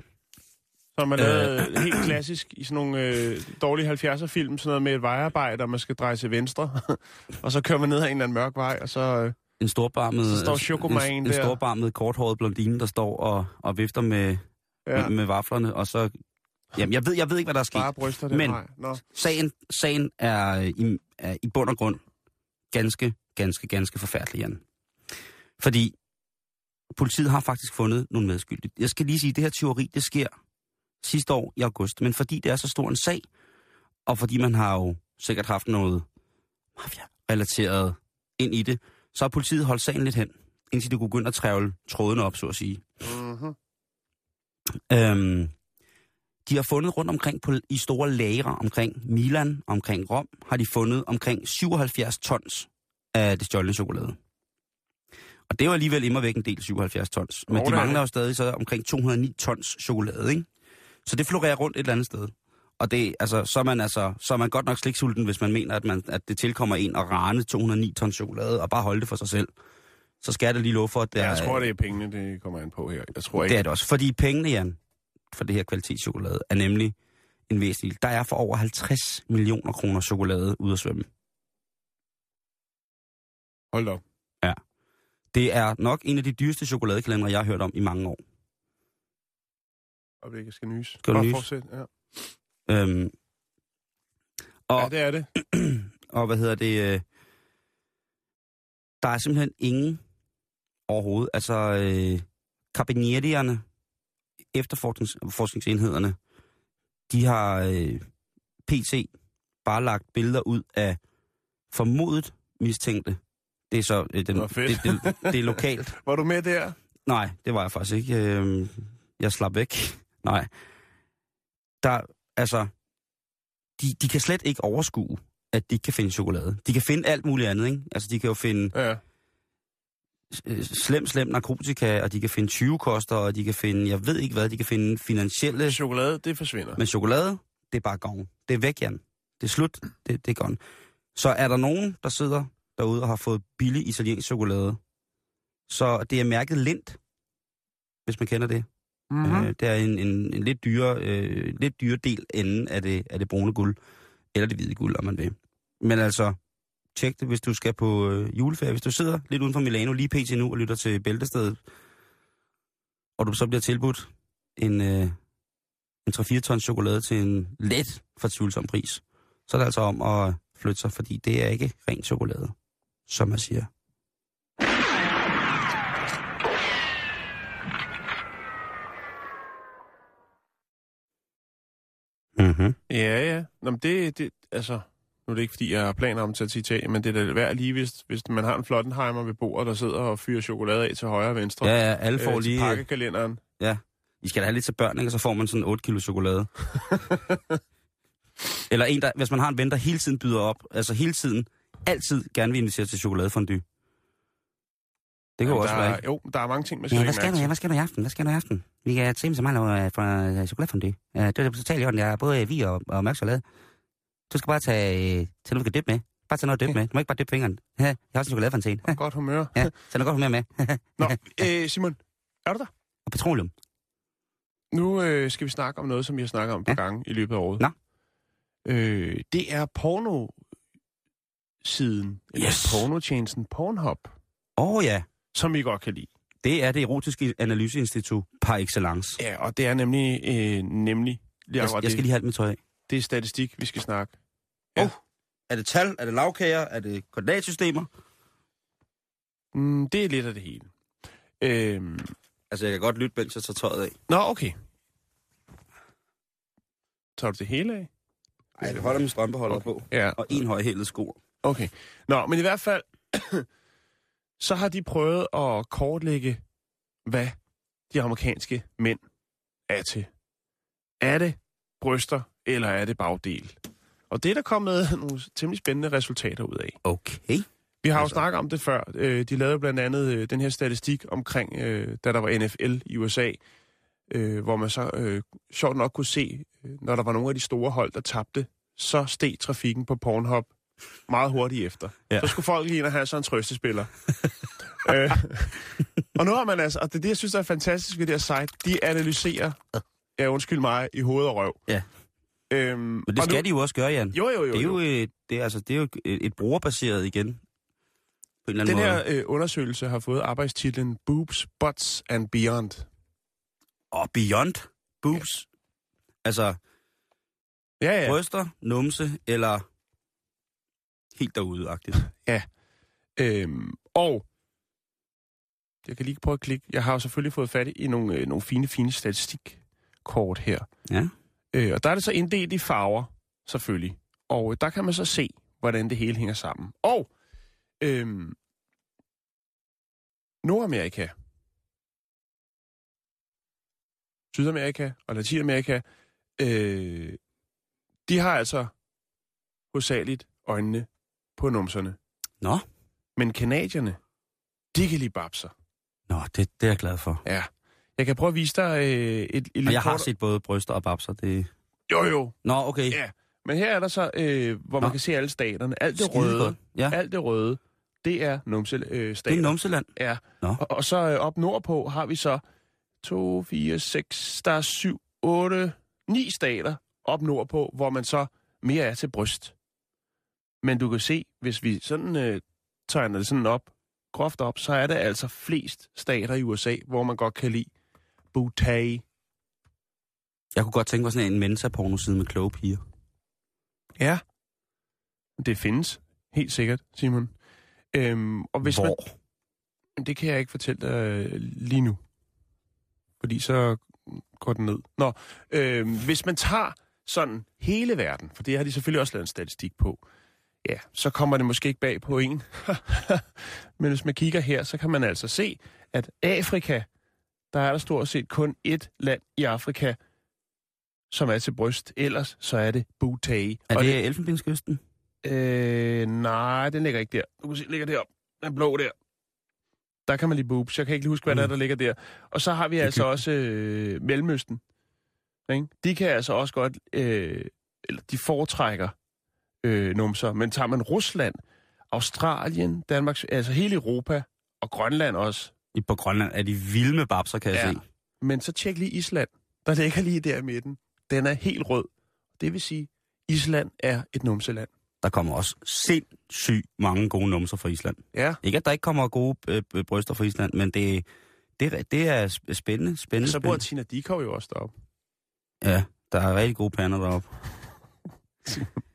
C: Som er lavet øh. helt klassisk i sådan nogle øh, dårlige 70'er-film, sådan noget med et vejarbejde, og man skal dreje til venstre. og så kører man ned ad en eller anden mørk vej, og så... Øh,
E: En storbarmet,
C: Så står
E: en, en, en storbarmet korthåret blondine, der står og, og vifter med, ja. med, med vaflerne, og så... Jamen, jeg ved, jeg ved ikke, hvad der er sket.
C: bare bryster det.
E: Men-.
C: Nå.
E: Sagen, sagen er, i, er i bund og grund ganske, ganske, ganske forfærdelig, Jan. Fordi politiet har faktisk fundet nogle medskyldige. Jeg skal lige sige, at det her teori, det sker sidste år i august. Men fordi det er så stor en sag, og fordi man har jo sikkert haft noget mafia-relateret ind i det, så har politiet holdt sagen lidt hen. indtil de kunne begynde at trævle trådene op, så at sige.
C: Mm-hmm.
E: Øhm, de har fundet rundt omkring på, i store lagre omkring Milan, omkring Rom, har de fundet omkring 77 tons af det stjålne chokolade. Og det jo alligevel immer væk en del 77 tons. Men
C: Jo,
E: de
C: det er
E: mangler jo stadig så omkring 209 tons chokolade, ikke? Så det florerer rundt et eller andet sted. Og det, altså, så, er man, altså, så er man godt nok sliksulten, hvis man mener, at, man, at det tilkommer en at rane 209 tons chokolade og bare holde det for sig selv. Så skal jeg da lige love for, at det
C: Ja,
E: er...
C: jeg tror, det er pengene, det kommer an på her. Jeg tror ikke...
E: Det er det også. Fordi pengene, Jan, for det her kvalitetschokolade, er nemlig en væsentlig. Der er for over 50 millioner kroner chokolade ude at svømme.
C: Hold op.
E: Det er nok en af de dyreste chokoladekalendere, jeg har hørt om i mange år.
C: Og ikke skal nys.
E: Skal du nys?
C: fortsæt, ja.
E: Øhm, og,
C: ja, det er det.
E: og hvad hedder det? Øh, der er simpelthen ingen overhovedet. Altså, øh, kabinettierne, efterforskningsenhederne, de har øh, PC bare lagt billeder ud af formodet mistænkte. Det er så øh, den,
C: fedt.
E: det, det, det er lokalt.
C: Var du med der?
E: Nej, det var jeg faktisk ikke. Øh, jeg slap væk. Nej. Der, altså, de, de kan slet ikke overskue, at de ikke kan finde chokolade. De kan finde alt muligt andet, ikke? Altså, de kan jo finde
C: Ja.
E: øh, slem, slem narkotika, og de kan finde 20-koster, og de kan finde, jeg ved ikke hvad, de kan finde finansielle...
C: Chokolade, det forsvinder.
E: Men chokolade, det er bare gone. Det er væk, Jan. Det er slut. Det, det er gone. Så er der nogen, der sidder derude og har fået billig italiensk chokolade, så det er mærket Lindt, hvis man kender det.
C: Mm-hmm.
E: Øh, det er en, en, en lidt dyre, øh, lidt dyre del enden af det, af det brune guld. Eller det hvide guld, om man vil. Men altså, tjek det, hvis du skal på øh, juleferie. Hvis du sidder lidt uden for Milano, lige pt. nu, og lytter til Bæltestedet, og du så bliver tilbudt en, øh, en 3-4 tons chokolade til en let fortvivlsom pris, så er det altså om at flytte sig, fordi det er ikke ren chokolade, som man siger. Mm-hmm.
C: Ja, ja. Nå, men det, det, altså, nu er det ikke, fordi jeg har planer om at tage til Italien, men det er da værd lige, hvis, hvis man har en Flottenheimer ved bordet, der sidder og fyrer chokolade af til højre og venstre.
E: Ja, ja, alle får
C: øh,
E: lige...
C: pakkekalenderen.
E: I skal da have lidt til børn, ikke? Så får man sådan 8 kilo chokolade. Eller en, der, hvis man har en ven, der hele tiden byder op, altså hele tiden, altid gerne vil invitere til chokoladefondue. Det kan jo
C: Jamen,
E: også
C: der,
E: være,
C: er-
E: ikke?
C: Jo, der er mange ting, man skal
F: Ja,
C: ja,
F: hvad skal du? Ja, hvad skal du i aften? Hvad skal du i aften? Vi kan se så meget øh, fra øh, chokoladefondue. Øh, Det er totalt i orden. Jeg har både vi og, og mørk chokolade. Du skal bare tage, øh, tage noget, du kan dyppe med. Bare tage noget at dyppe med. Du må ikke bare dyppe fingeren. Ja, Jeg har også en chokoladefontaine. Ja,
C: Godt humør.
F: ja, så er godt humør med.
C: Nå, øh, Simon, er du der?
F: Og petroleum.
C: Nu øh, skal vi snakke om noget, som vi har snakket om et par gange i løbet af året.
F: Nå.
C: Øh, det er porno-siden, eller
E: Yes.
C: pornotjenesten Pornhub,
E: Åh oh, ja,
C: som vi godt kan lide.
E: det er det erotiske analyseinstitut par excellence.
C: Ja, og det er nemlig, øh, nemlig
E: Jeg,
C: akkurat
E: jeg skal
C: det,
E: lige have alt mit tøj af.
C: det er statistik, vi skal snakke.
E: Er det tal? Er det lavkager? Er det koordinatsystemer?
C: Mm, det er lidt af det hele. Øhm,
E: Altså, jeg kan godt lytte, mens jeg tager tøjet af.
C: nå, okay. Tager du det hele af?
E: Ej, jeg holder min strømpeholder
C: Okay.
E: på.
C: Ja,
E: Og en højhældet sko.
C: Okay. Nå, men i hvert fald, så har de prøvet at kortlægge, hvad de amerikanske mænd er til. Er det bryster, eller er det bagdel? Og det er der kommet nogle temmelig spændende resultater ud af.
E: Okay.
C: Vi har jo
E: Altså-
C: snakket om det før. Øh, De lavede blandt andet øh, den her statistik omkring, øh, da der var NFL i USA, hvor man så sjovt nok kunne se, når der var nogle af de store hold, der tabte, så steg trafikken på Pornhub meget hurtigt efter.
E: Ja.
C: Så skulle folk lige ind og have sådan en trøstespiller. øh, og nu har man altså, og det er det, jeg synes, der er fantastisk ved det her site, de analyserer, ja undskyld mig, i hoved og røv.
E: Ja.
C: Øhm,
E: Men det skal
C: nu,
E: de jo også gøre, Jan.
C: Jo, jo, jo.
E: Det er
C: jo.
E: jo, et, det er, altså, det er jo et, et brugerbaseret igen. På en eller anden
C: Den
E: måde.
C: her øh, undersøgelse har fået arbejdstitlen Boobs, Butts and Beyond.
E: Og beyond boobs. Altså,
C: Ja,
E: ja.
C: ja.
E: bryster, numse eller helt derude-agtigt.
C: Øhm, og jeg kan lige prøve at klikke. Jeg har jo selvfølgelig fået fat i nogle, øh, nogle fine, fine statistikkort her.
E: Ja.
C: Øh, og der er det så inddelt i farver, selvfølgelig. Og øh, der kan man så se, hvordan det hele hænger sammen. Og øhm, Nordamerika, Sydamerika og Latinamerika, øh, de har altså hovedsageligt øjnene på numserne.
E: Nå,
C: Men kanadierne, de kan lide babser.
E: Nå det, det er jeg glad for.
C: Ja. Jeg kan prøve at vise dig øh, et, et
E: Og
C: lidt
E: jeg har
C: kort-
E: set både bryster og babser. Det...
C: Jo, jo.
E: Nå, okay.
C: Ja. Men her er der så, øh, hvor man
E: Nå.
C: kan se alle staterne. Alt det
E: Skide
C: røde.
E: godt. Ja,
C: Alt det røde, det er numse øh,
E: det
C: stater.
E: er Numseland.
C: Ja.
E: Nå.
C: Og, og så øh, op nordpå har vi så 2, 4, 6, der er 7, 8, 9 stater op nordpå, hvor man så mere er til bryst. Men du kan se, hvis vi sådan øh, tegner det sådan op, groft op, så er det altså flest stater i USA, hvor man godt kan lide booty.
E: Jeg kunne godt tænke mig sådan en mensa-pornoside med kloge piger.
C: Ja. Det findes. Helt sikkert, Simon. Øhm, og hvis man,
E: Hvor?
C: Jamen, Det kan jeg ikke fortælle dig øh, lige nu. Fordi så går den ned. Nå, øh, hvis man tager sådan hele verden, for det har de selvfølgelig også lavet en statistik på, ja, så kommer det måske ikke bag på en. Men hvis man kigger her, så kan man altså se, at Afrika, der er der stort set kun ét land i Afrika, som er til bryst. Ellers så er det Bhutan.
E: Er
C: Og
E: det Elfenbenskysten?
C: Øh, nej, den ligger ikke der. Du kan se, den ligger deroppe. Den blå der. Der kan man lige boobs. Jeg kan ikke lige huske, hvad mm. der er, der ligger der. Og så har vi altså også øh, Mellemøsten. Ikke? De kan altså også godt, øh, eller de foretrækker øh, numser. Men tager man Rusland, Australien, Danmark, altså hele Europa og Grønland også.
E: I på Grønland er de vilde med babser, kan jeg
C: Ja.
E: se.
C: Men så tjek lige Island. Der ligger lige der i midten. Den er helt rød. Det vil sige, Island er et numseland.
E: Der kommer også sindssygt mange gode numser fra Island.
C: Ja.
E: Ikke at der ikke kommer gode øh, bryster fra Island, men det, det, det er sp- spændende, spændende,
C: Så bor
E: spændende.
C: Tina Dikov jo også deroppe.
E: Ja, der er rigtig gode pander deroppe.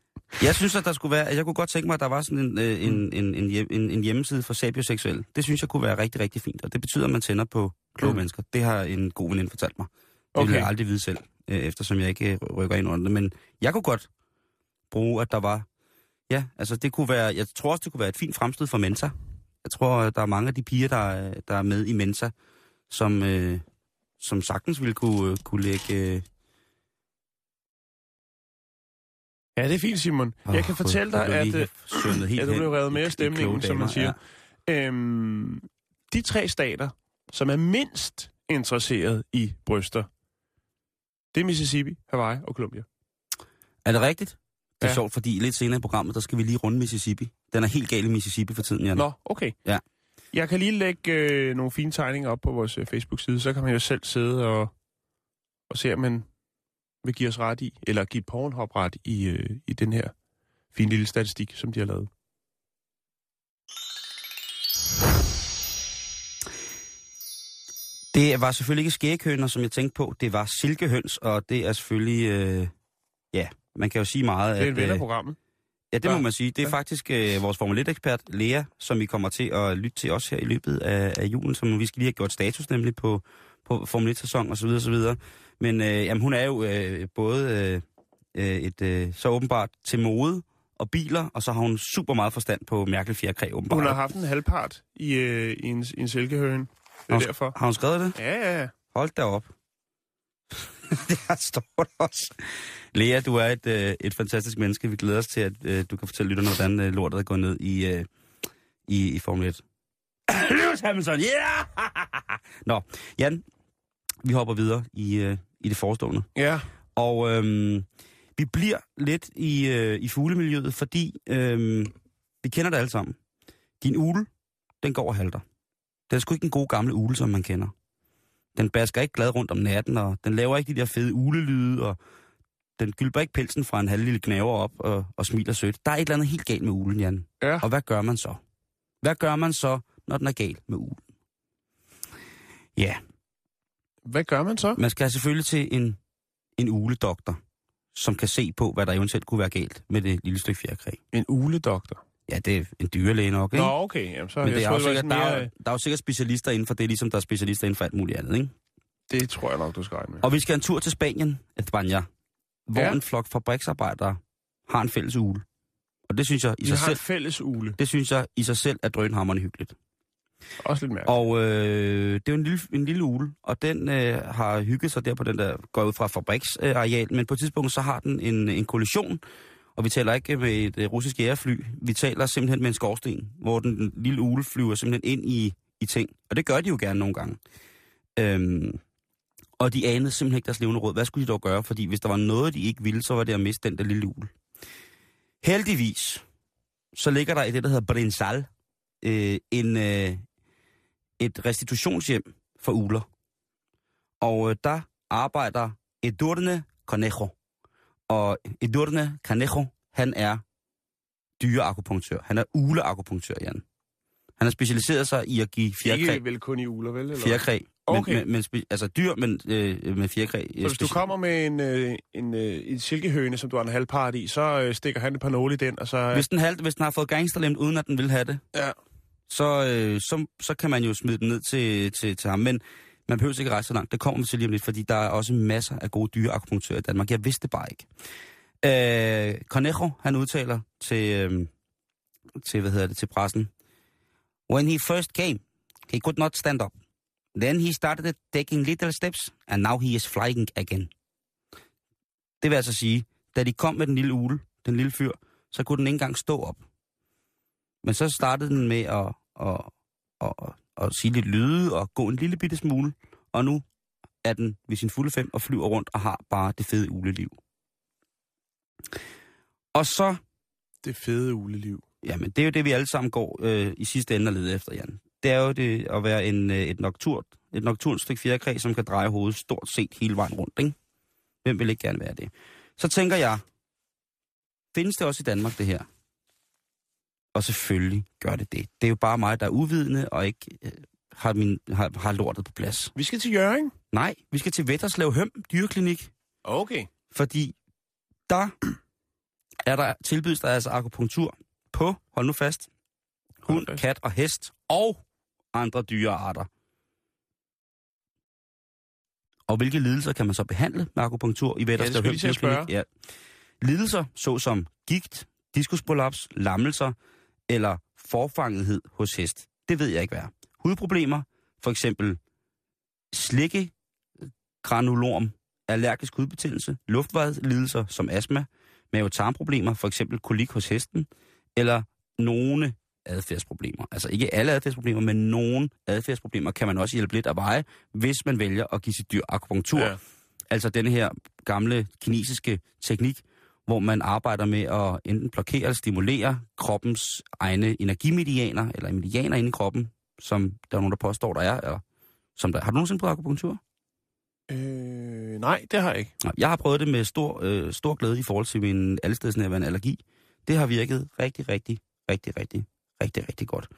E: Jeg synes, at der skulle være... Jeg kunne godt tænke mig, at der var sådan en, øh, en, en, en, hjem- en, en hjemmeside for sapioseksuel. Det synes jeg kunne være rigtig, rigtig fint. Og det betyder, at man tænder på kloge
C: Mm.
E: mm. mennesker. Det har en god veninde fortalt mig. Det okay. vil
C: Okay.
E: jeg aldrig vide selv, øh, eftersom jeg ikke øh, rykker ind under det. Men jeg kunne godt bruge, at der var... Ja, altså det kunne være... Jeg tror også, det kunne være et fint fremstød for Mensa. Jeg tror, der er mange af de piger, der, er- der er med i Mensa, som, øh, som sagtens ville kunne, kunne lægge...
C: Ja, det er fint, Simon. Oh, jeg kan fortælle dig, at, øh,
E: helt
C: at du blev revet med af stemningen, som man siger.
E: Ja.
C: øhm, de tre stater, som er mindst interesseret i bryster, det er Mississippi, Hawaii og Columbia.
E: Er det rigtigt? Det er
C: ja.
E: sjovt, fordi lidt senere i programmet, der skal vi lige runde Mississippi. Den er helt gal i Mississippi for tiden, Jan.
C: Nå, okay.
E: Ja.
C: Jeg kan lige lægge øh, nogle fine tegninger op på vores øh, Facebook-side, så kan man jo selv sidde og, og se, om man vil give os ret i, eller give Pornhub ret i, øh, i den her fine lille statistik, som de har lavet.
E: Det var selvfølgelig ikke skæghøner, som jeg tænkte på. Det var silkehøns, og det er selvfølgelig... Øh, ja, man kan jo sige meget.
C: Det er en
E: at,
C: ven af
E: øh,
C: programmet.
E: Ja, det
C: Ja.
E: må man sige. Det er
C: Ja.
E: faktisk øh, vores Formel 1-ekspert, Lea, som vi kommer til at lytte til også her i løbet af, af julen, som vi skal lige have gjort status nemlig på, på Formel 1-sæson og så videre, så videre. Men øh, jamen, hun er jo øh, både øh, øh, et øh, så åbenbart til mode og biler, og så har hun super meget forstand på Mærkel Fjerkræ, åbenbart.
C: Hun har haft en halvpart i, øh, i en, i en. Det er
E: Har-
C: derfor.
E: Har hun skrevet det?
C: Ja, ja, ja.
E: Hold da op. Der står der også. Lea, du er et, øh, et fantastisk menneske. Vi glæder os til, at øh, du kan fortælle lytterne, hvordan øh, lortet er gået ned i, øh, i, i Formel 1. Lewis Hamilton, yeah! Nå, Jan, vi hopper videre i, øh, i det forestående.
C: Ja,
E: Og øhm, vi bliver lidt i, øh, i fuglemiljøet, fordi øhm, vi kender det alle sammen. Din ule, den går og halter. Den er sgu ikke en god gamle ule, som man kender. Den basker ikke glad rundt om natten, og den laver ikke de der fede ulelyde, og den gylper ikke pelsen fra en halv lille knaver op og, og smiler sødt. Der er et eller andet helt galt med ulen, Jan.
C: Ja.
E: Og hvad gør man så? Hvad gør man så, når den er gal med ulen? Ja,
C: hvad gør man så?
E: man skal selvfølgelig til en, en uledoktor, som kan se på, hvad der eventuelt kunne være galt med det lille stykke fjerkræ.
C: En uledoktor.
E: Ja, det er en dyrlæge nok, ikke?
C: Nå, okay. Jamen, så,
E: Men
C: jeg
E: det er
C: var
E: sikkert,
C: sådan
E: der, er,
C: mere,
E: jo- der er jo sikkert specialister inden for det, ligesom der er specialister inden for alt muligt andet, ikke?
C: Det tror jeg nok, du skal regne med.
E: Og vi skal en tur til Spanien, España, hvor
C: Ja.
E: en flok fabriksarbejdere har en fælles ule. Og det synes jeg i sig selv,
C: en fælles ule.
E: det synes jeg i sig selv er drønhammerne hyggeligt.
C: Også lidt mærkeligt.
E: Og øh, det er jo en lille, en lille ule, og den øh, har hygget sig der på den der, går ud fra fabriksareal, men på et tidspunkt så har den en, en kollision, og vi taler ikke med et øh, russisk jægerfly, vi taler simpelthen med en skorsten, hvor den lille ule flyver simpelthen ind i, i ting. Og det gør de jo gerne nogle gange. Øhm, og de anede simpelthen ikke deres levende råd. Hvad skulle de dog gøre? Fordi hvis der var noget, de ikke ville, så var det at miste den der lille ule. Heldigvis, så ligger der i det, der hedder Brinsal, øh, en, øh, et restitutionshjem for uler. Og øh, der arbejder Edurne Conejo. Og Edurne Conejo, han er dyreakupunktør. Han er uleakupunktør, Jan. Han har specialiseret sig i at give fjerkræ.
C: Ikke vel kun i uler, vel? Eller?
E: Fjerkræ.
C: Okay.
E: Men, men, men, altså dyr, men øh, med fjerkræ.
C: Så hvis du kommer med en, øh, en, øh, en silkehøne, som du har en halvpart i, så øh, stikker han et par nåle i den, og så... Øh,
E: Hvis den, halv, hvis den har fået gangsterlemt, uden at den vil have det,
C: ja
E: så, øh, så, så kan man jo smide den ned til, til, til ham. Men man behøver ikke rejse så langt. Det kommer vi til lige om lidt, fordi der er også masser af gode dyreakupunktører i Danmark. Jeg vidste det bare ikke. Øh, Cornejo, han udtaler til, øh, til, hvad hedder det, til pressen. When he first came, he could not stand up. Then he started taking little steps, and now he is flying again. Det vil altså sige, da de kom med den lille ule, den lille fyr, så kunne den ikke engang stå op. Men så startede den med at, at, at, at sige lidt lyde og gå en lille bitte smule. Og nu er den ved sin fulde fem og flyver rundt og har bare det fede uleliv. Og så,
C: Det fede uleliv.
E: jamen det er jo det, vi alle sammen går øh, i sidste ende og leder efter, Jan. Det er jo det at være en, øh, et nocturn, et nocturn stykke fjerkræ, som kan dreje hovedet stort set hele vejen rundt, ikke? Hvem vil ikke gerne være det? Så tænker jeg, findes det også i Danmark, det her? Og selvfølgelig gør det det. Det er jo bare mig, der er uvidende og ikke øh, har, min, har, har lortet på plads.
C: Vi skal til Jørgen.
E: Nej, vi skal til Vetterslev Høm Dyreklinik,
C: Okay.
E: fordi der er der tilbydes der altså akupunktur på, hold nu fast, hund,
C: fast.
E: kat og hest og andre dyrearter. Og hvilke lidelser kan man så behandle med akupunktur i Vetterslev
C: skulle
E: Høm Dyreklinik? Ja. Lidelser såsom gigt, diskusprolaps, lammelser eller forfangethed hos hest. Det ved jeg ikke hvad er. Hudproblemer, for eksempel slikke, granulorm, allergisk hudbetændelse, luftvejslidelser som astma, mavetarmproblemer, for eksempel kolik hos hesten, eller nogle adfærdsproblemer. Altså ikke alle adfærdsproblemer, men nogle adfærdsproblemer kan man også hjælpe lidt af veje, hvis man vælger at give sit dyr akupunktur.
C: Ja.
E: Altså denne her gamle kinesiske teknik, hvor man arbejder med at enten blokere eller stimulere kroppens egne energimedianer, eller medianer inde i kroppen, som der er nogen, der påstår, der er. Eller, som der. Har du nogensinde prøvet akupunktur?
C: Øh, nej, det har jeg ikke.
E: Jeg har prøvet det med stor, øh, stor glæde i forhold til min allestedsnærværende allergi. Det har virket rigtig, rigtig, rigtig, rigtig, rigtig, rigtig godt.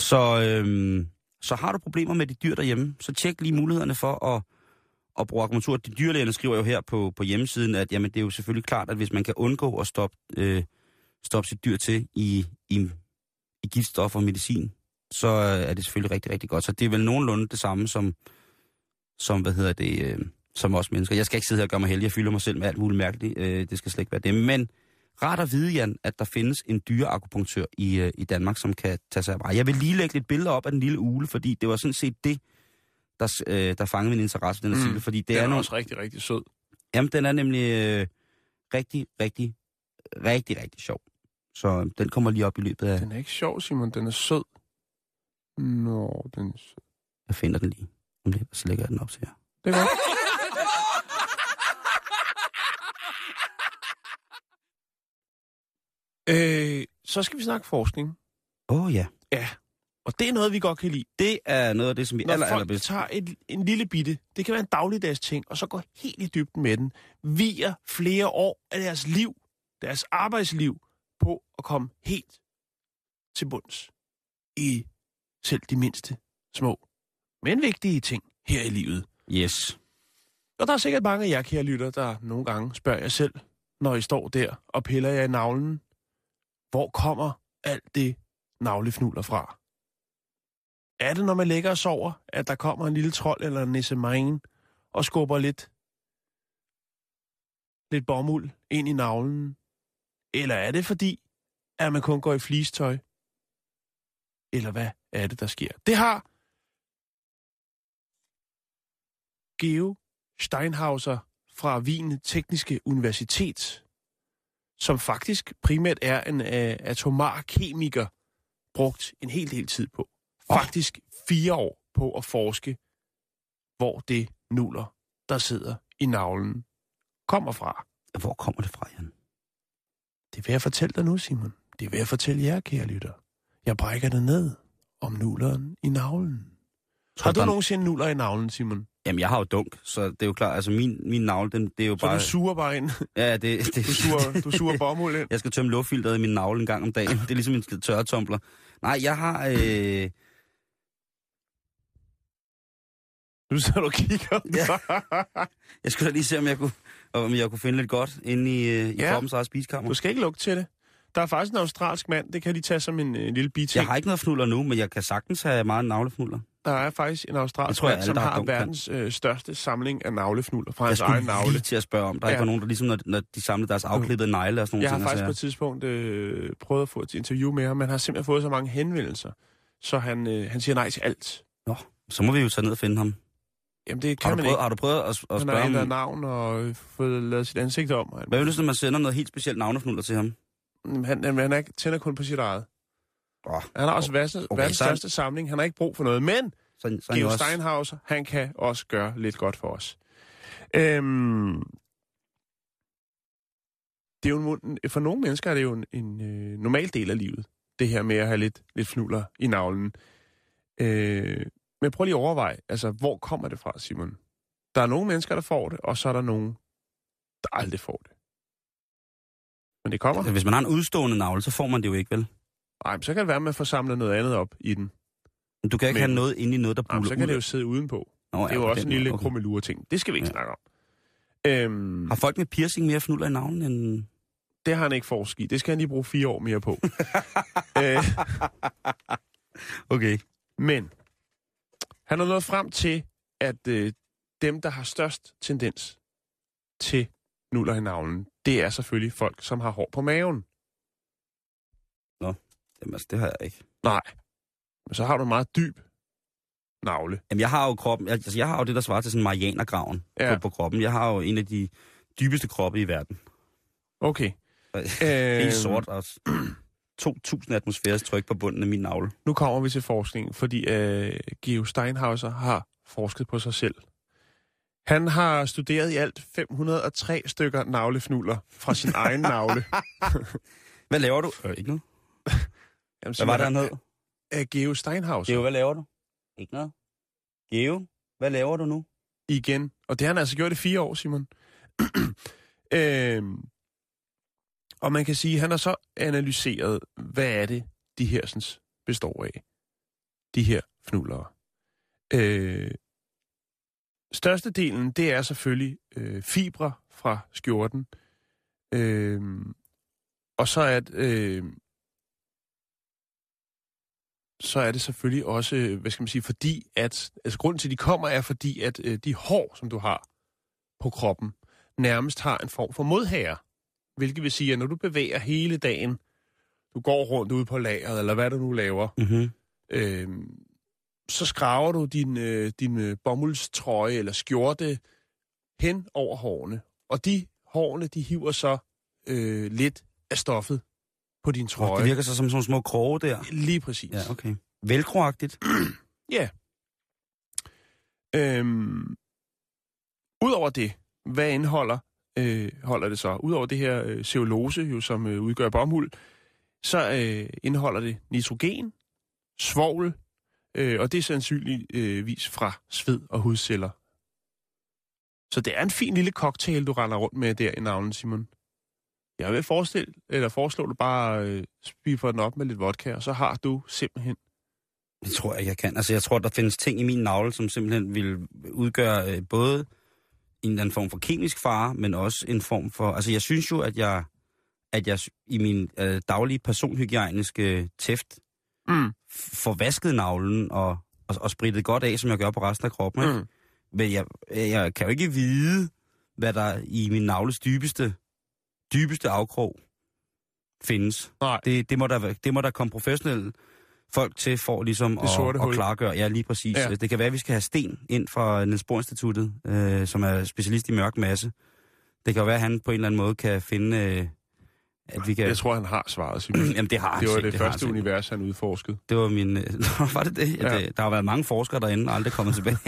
E: Så, øhm, så har du problemer med de dyr derhjemme, så tjek lige mulighederne for at, og bruge akupunktur. De dyrlægerne skriver jo her på, på hjemmesiden, at jamen, det er jo selvfølgelig klart, at hvis man kan undgå at stoppe, øh, stoppe sit dyr til i, i, i giftstoffer og medicin, så øh, er det selvfølgelig rigtig, rigtig godt. Så det er vel nogenlunde det samme som, som hvad hedder det, øh, som os mennesker. Jeg skal ikke sidde her og gøre mig heldig, jeg fylder mig selv med alt muligt mærkeligt. Øh, det skal slet ikke være det. Men rart at vide, Jan, at der findes en dyreakupunktør i, øh, i Danmark, som kan tage sig af mig. Jeg vil lige lægge lidt billeder op af den lille ule, fordi det var sådan set det, der, øh, der fangede min interesse den
C: Mm.
E: artikel. Fordi det
C: Det
E: er,
C: er,
E: nogle,
C: også rigtig, rigtig sød.
E: Jamen, den er nemlig øh, rigtig, rigtig, rigtig, rigtig sjov. Så øh, den kommer lige op i løbet af...
C: Den er ikke sjov, Simon. Den er sød. Nå, den er sød.
E: Jeg finder den lige. Om lidt, så lægger jeg den op til jer.
C: Det er godt. øh, så skal vi snakke forskning.
E: Åh oh, ja.
C: Ja. Og det er noget, vi godt kan lide.
E: Det er noget af det, som vi
C: Når
E: aller,
C: folk
E: allerbedst...
C: tager et, en lille bitte, det kan være en dagligdags ting, og så går helt i dybden med den, viger flere år af deres liv, deres arbejdsliv, på at komme helt til bunds i selv de mindste små, men vigtige ting her i livet.
E: Yes.
C: Og der er sikkert mange af jer, kære lytter, der nogle gange spørger jer selv, når I står der og piller jer i navlen, hvor kommer alt det navlefnuller fra? Er det, når man ligger og sover, at der kommer en lille trold eller en nisse og skubber lidt, lidt bomuld ind i navlen? Eller er det fordi, at man kun går i flistøj? Eller hvad er det, der sker. Det har Geo Steinhauser fra Wien Tekniske Universitet, som faktisk primært er en uh, atomar kemiker, brugt en hel del tid på. Faktisk fire år på at forske, hvor det nuller, der sidder i navlen, kommer fra.
E: Hvor kommer det fra, Jan?
C: Det vil jeg fortælle dig nu, Simon. Det vil jeg fortælle jer, kære lytter. Jeg brækker det ned om nulleren i navlen. Har du
E: der-
C: nogensinde nuller i navlen, Simon?
E: Jamen, jeg har jo dunk, så det er jo klart, altså min, min navle, den, det er jo
C: Så
E: bare...
C: du suger bare ind.
E: Ja, det, det,
C: Du suger, du suger bomuld ind.
E: Jeg skal tømme luftfilteret i min navle en gang om dagen. Det er ligesom en tørretumbler. Nej, jeg har... Øh,
C: Nu sidder du og kigger.
E: jeg skulle da lige se, om jeg kunne, om jeg kunne finde lidt godt inde i, øh, i
C: Ja.
E: kroppens eget spisekammer.
C: Du skal ikke lugte til det. Der er faktisk en australsk mand, det kan de tage som en, en lille biting.
E: Jeg har ikke noget fnuller nu, men jeg kan sagtens have meget navlefnuller.
C: Der er faktisk en australsk
E: tror jeg,
C: mand, som
E: har kan.
C: verdens øh, største samling af navlefnuller fra
E: Jeg
C: hans egen navle.
E: lige til at spørge om. Der er
C: Ja.
E: ikke nogen, der ligesom, når, når de samlede deres afklippede negle og sådan
C: Jeg har faktisk på
E: ting.
C: et tidspunkt øh, prøvet at få et interview med ham, men har simpelthen fået så mange henvendelser, så han, øh, han siger nej til alt.
E: Så, så må vi jo tage ned og finde ham.
C: Jamen det
E: Har
C: kan
E: du,
C: man
E: prøvet,
C: ikke.
E: har du prøvet at, at
C: Han
E: spørge
C: har ændret
E: ham?
C: navn og øh, fået lavet sit ansigt om. Han,
E: Hvad hvis man sender noget helt specielt navnefnuller til ham?
C: han, han, han er ikke, tænder kun på sit eget.
E: Åh,
C: Han har også verdens,
E: Okay,
C: verdens
E: så han-
C: største samling. Han har ikke brug for noget, men
E: så, så han jo
C: Geo
E: også,
C: Steinhauser, han kan også gøre lidt godt for os. Øhm, det er jo en, for nogle mennesker er det jo en, en øh, normal del af livet, det her med at have lidt, lidt fnuller i navlen. Øh, men prøv lige at overveje, altså, hvor kommer det fra, Simon? Der er nogle mennesker, der får det, og så er der nogen, der aldrig får det. Men det kommer.
E: Hvis man har en udstående navle, så får man det jo ikke, vel?
C: Nej, men så kan det være, at man får samlet noget andet op i den.
E: Men Du kan ikke
C: Men-
E: have noget inde i noget, der buller
C: så kan
E: ud.
C: det jo sidde udenpå.
E: Nå,
C: Det er jo også en lille
E: okay.
C: krummelure ting. Det skal vi ikke
E: Ja.
C: snakke om. Øhm,
E: Har folk med piercing mere fnuller i navlen end...
C: det har han ikke forsket i. Det skal han lige bruge fire år mere på. øh,
E: Okay.
C: men han er nået frem til, at øh, dem, der har størst tendens til nuller i navlen, det er selvfølgelig folk, som har hår på maven.
E: Jamen, altså, det har jeg ikke.
C: Nej. Men så har du en meget dyb navle.
E: Jamen, jeg har jo kroppen... Altså, jeg har jo det, der svarer til sådan Marianergraven
C: Ja.
E: på, på kroppen. Jeg har jo en af de dybeste kroppe i verden.
C: Okay.
E: Øh,
C: Øh,
E: Helt sort og s- 2.000 atmosfæres tryk på bunden af min navle.
C: Nu kommer vi til forskning, fordi øh, Geo Steinhauser har forsket på sig selv. Han har studeret i alt 503 stykker navlefnuller fra sin egen navle.
E: Hvad laver du? Øh, ikke noget.
C: Jamen,
E: Hvad var det, han hed?
C: Geo Steinhauser.
E: Geo, hvad laver du? Ikke noget. Geo, hvad laver du nu?
C: igen. Og det har han altså gjort i fire år, Simon. øhm, og man kan sige, at han har så analyseret, hvad er det, de her består af. De her fnullere. Øh, størstedelen, det er selvfølgelig øh, fibre fra skjorten. Øh, og så er, øh, så er det selvfølgelig også, øh, hvad skal man sige, fordi at, altså grunden til, at de kommer, er fordi, at øh, de hår, som du har på kroppen, nærmest har en form for modhager. Hvilket vil sige, at når du bevæger hele dagen, du går rundt ude på lageret, eller hvad du nu laver,
E: Mm-hmm.
C: øh, så skraver du din, øh, din øh, bomuldstrøje eller skjorte hen over hårene. Og de hårene, de hiver så øh, lidt af stoffet på din trøje.
E: Det virker så som sådan små kroge der.
C: Lige præcis.
E: Ja, okay. Velcroagtigt.
C: Ja. Øhm, Udover det, hvad indeholder øh, holder det så? Udover det her øh, cellulose, jo, som øh, udgør bomuld, så øh, indeholder det nitrogen, svovl, øh, og det er sandsynligvis fra sved og hudceller. Så det er en fin lille cocktail, du render rundt med der i navnen, Simon. Jeg vil forestille, eller foreslå, at du bare øh, for den op med lidt vodka, og så har du simpelthen
E: Det tror jeg jeg kan. Altså, jeg tror, der findes ting i min navle, som simpelthen vil udgøre øh, både en eller anden form for kemisk fare, men også en form for... Altså, jeg synes jo, at jeg, at jeg i min øh, daglige personhygiejniske tæft
C: mm.
E: får vasket navlen og, og, og spritet godt af, som jeg gør på resten af kroppen. Ikke?
C: Mm.
E: Men jeg, jeg kan jo ikke vide, hvad der i min navles dybeste, dybeste afkrog findes.
C: Nej.
E: Det, det, må der, det må der komme professionelle folk til for ligesom at,
C: sorte
E: at
C: hul.
E: klargøre. Ja, lige præcis.
C: Ja.
E: Ja. Det kan være, at vi skal have Sten ind fra Niels Bohr Instituttet, øh, som er specialist i mørk masse. Det kan jo være, at han på en eller anden måde kan finde, øh, at vi kan...
C: Jeg tror, han har svaret, Simon.
E: Jamen, det har han
C: Det var det
E: han
C: første
E: sikkert.
C: univers, han udforskede.
E: Det var min... øh, Nå, var det det?
C: Ja.
E: Det? Der har været mange forskere derinde, aldrig kommet tilbage.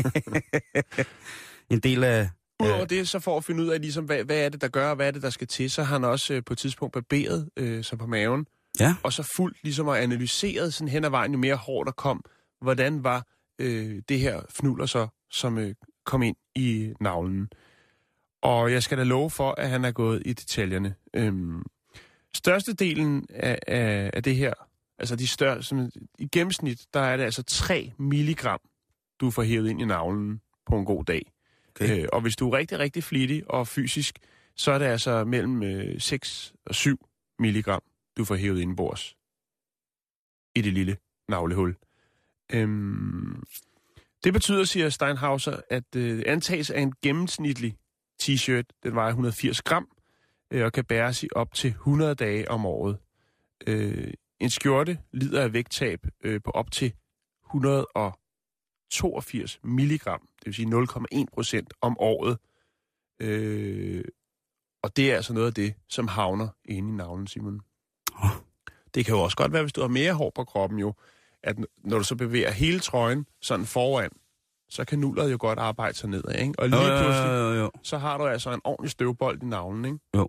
E: en del af...
C: Udover
E: Øh.
C: det, så for at finde ud af, ligesom, hvad, hvad er det, der gør, og hvad er det, der skal til, så har han også øh, på et tidspunkt barberet øh, sig på maven,
E: Ja.
C: og så fuldt ligesom og analyseret sådan hen ad vejen, jo mere hår der kom, hvordan var øh, det her fnulder så, som øh, kom ind i navlen. Og jeg skal da love for, at han er gået i detaljerne. Øhm, størstedelen af, af, af det her, altså de større, sådan, i gennemsnit, der er det altså 3 milligram, du får hævet ind i navlen på en god dag.
E: Okay.
C: Øh, og hvis du er rigtig, rigtig flittig og fysisk, så er det altså mellem øh, 6 og 7 milligram, du får hævet indenbords i det lille navlehul. Øhm, det betyder, siger Steinhauser, at øh, antages af en gennemsnitlig t-shirt, den vejer 180 gram, øh, og kan bæres i op til 100 dage om året. Øh, en skjorte lider af vægttab øh, på op til 182 milligram, det vil sige 0,1 procent om året. Øh, og det er altså noget af det, som havner inde i navlen, Simon. Det kan jo også godt være, hvis du har mere hår på kroppen jo, at når du så bevæger hele trøjen sådan foran, så kan nulleret jo godt arbejde sig nedad, ikke? Og lige pludselig,
E: jo, jo.
C: så har du altså en ordentlig støvbold i navlen, ikke?
E: Jo.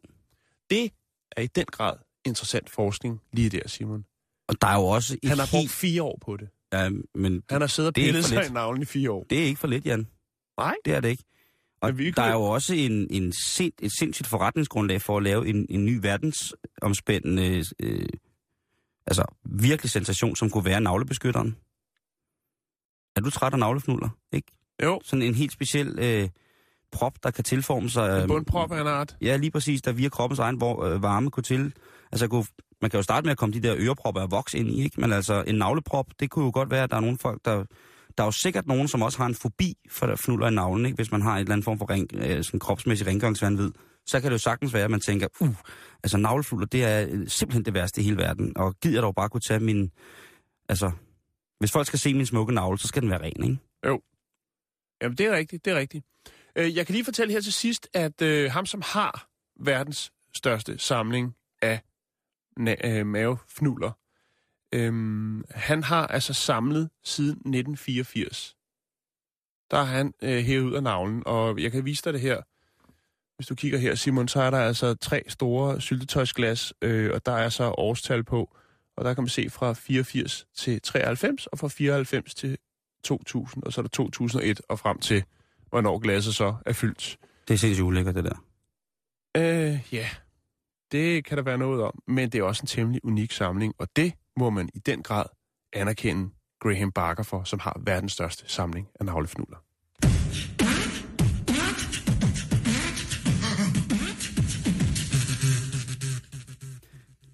C: Det er i den grad interessant forskning lige der, Simon.
E: Og der er jo også et
C: Han har brugt
E: helt...
C: fire år på det.
E: Ja, men
C: Han har siddet og pillet sig i navlen i fire år.
E: det er ikke for lidt, Jan.
C: Nej.
E: Det er det ikke. Og
C: vi
E: der er jo også en, en sind, et sindssygt forretningsgrundlag for at lave en, en ny verdensomspændende, øh, altså virkelig sensation, som kunne være navlebeskytteren. Er du træt af navlefnuller? Ikke?
C: Jo,
E: Sådan en helt speciel øh, prop, der kan tilforme sig.
C: en bundprop af en art.
E: Ja, lige præcis, der via kroppens egen hvor, øh, varme kunne til. Altså, kunne, man kan jo starte med at komme de der ørepropper af voks ind i, ikke? Men altså, en navleprop, det kunne jo godt være, at der er nogle folk, der... Der er jo sikkert nogen, som også har en fobi for der fnuller i navlen, ikke? Hvis man har et eller anden form for ren, øh, sådan kropsmæssig rengøringsvandvid. Så kan det jo sagtens være, at man tænker, uh, altså navlefnuller, det er øh, simpelthen det værste i hele verden. Og gider jeg dog bare kunne tage min... Altså, hvis folk skal se min smukke navle, så skal den være ren, ikke?
C: Jamen, det er rigtigt, det er rigtigt. Øh, jeg kan lige fortælle her til sidst, at øh, ham, som har verdens største samling af na- øh, mavefnuller, øhm, han har altså samlet siden 1984. Der har han øh, hævet ud af navlen, og jeg kan vise dig det her. Hvis du kigger her, Simon, så er der altså tre store syltetøjsglas, øh, og der er så årstal på. Og der kan man se fra 84 til 93, og fra 94 til 2000, og så er der 2001 og frem til, hvornår glasset så er fyldt.
E: Det er sindssygt ulækkert, det der.
C: Øh, ja, det kan der være noget om, men det er også en temmelig unik samling, og det må man i den grad anerkende Graham Barker for, som har verdens største samling af navlefnuller.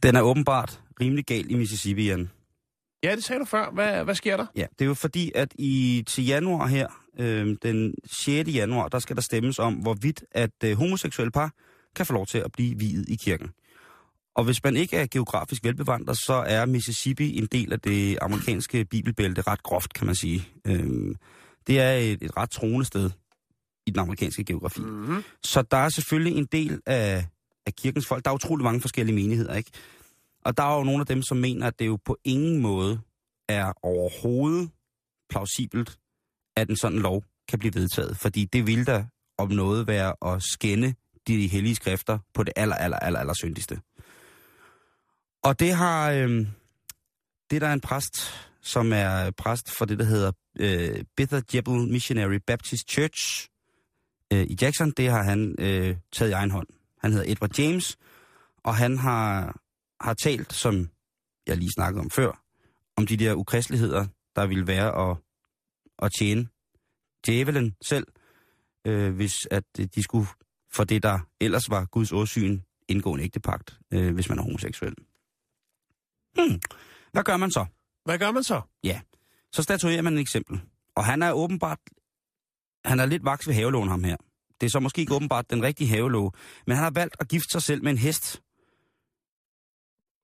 E: Den er åbenbart rimelig gal i Mississippi, Jan.
C: Ja, det sagde du før. Hvad, hvad sker der?
E: Ja, det er jo fordi, at i til januar her, øh, den 6. januar, der skal der stemmes om, hvorvidt at øh, homoseksuelle par kan få lov til at blive viet i kirken. Og hvis man ikke er geografisk velbevandret, så er Mississippi en del af det amerikanske bibelbælte ret groft, kan man sige. Øh, det er et, et ret troende sted i den amerikanske geografi.
C: Mm-hmm.
E: Så der er selvfølgelig en del af, af kirkens folk. Der er utrolig mange forskellige menigheder, ikke? Og der er jo nogle af dem, som mener, at det jo på ingen måde er overhovedet plausibelt, at en sådan lov kan blive vedtaget. Fordi det vil da om noget være at skænde de hellige skrifter på det aller, aller, aller, aller syndigste. Og det har... Øh, det der er en præst, som er præst for det, der hedder øh, Bethel Jebel Missionary Baptist Church øh, i Jackson, det har han øh, taget i egen hånd. Han hedder Edward James, og han har, har talt, som jeg lige snakkede om før, om de der ukristeligheder, der ville være at, at tjene djævelen selv, øh, hvis at de skulle for det, der ellers var Guds åsyn, indgå en ægtepagt, øh, hvis man er homoseksuel. Hmm. Hvad gør man så?
C: Hvad gør man så?
E: Så statuerer man et eksempel. Og han er åbenbart, han er lidt vaks ved havelån ham her. Det er så måske ikke åbenbart den rigtige havelåge, men han har valgt at gifte sig selv med en hest.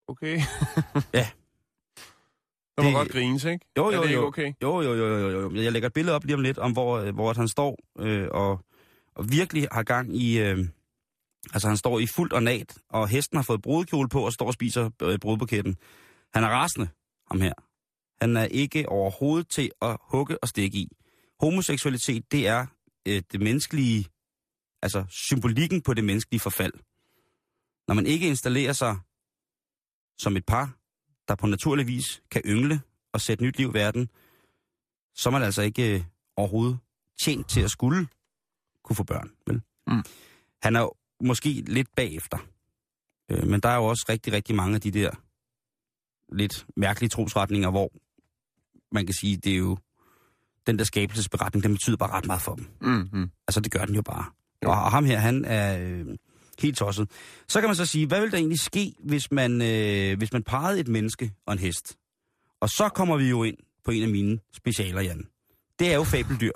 C: Okay. Der må
E: Det-
C: godt grines, ikke?
E: Jo,
C: Er
E: jo,
C: det ikke
E: jo.
C: okay?
E: Jo, jo, jo, jo, jo, jo. Jeg lægger et billede op lige om lidt, om hvor, øh, hvor han står øh, og, og virkelig har gang i... Øh, altså, han står i fuldt ornat, og hesten har fået brudekjole på og står og spiser øh, brudbuketten. Han er rasende, ham her. Han er ikke overhovedet til at hugge og stikke i. Homoseksualitet, det er øh, det menneskelige... Altså, symbolikken på det menneskelige forfald. Når man ikke installerer sig som et par, der på naturlig vis kan yngle og sætte nyt liv i verden, så er man altså ikke øh, overhovedet tjent til at skulle kunne få børn. Vel?
C: Mm.
E: Han er måske lidt bagefter. Øh, men der er jo også rigtig, rigtig mange af de der lidt mærkelige trosretninger, hvor man kan sige, det er jo den der skabelsesberetning, den betyder bare ret meget for dem.
C: Mm-hmm.
E: Altså, det gør den jo bare.
C: Jo.
E: Og ham her, han er øh, helt tosset. Så kan man så sige, hvad vil der egentlig ske, hvis man, øh, hvis man parrede et menneske og en hest? Og så kommer vi jo ind på en af mine specialer, Jan. Det er jo fabeldyr.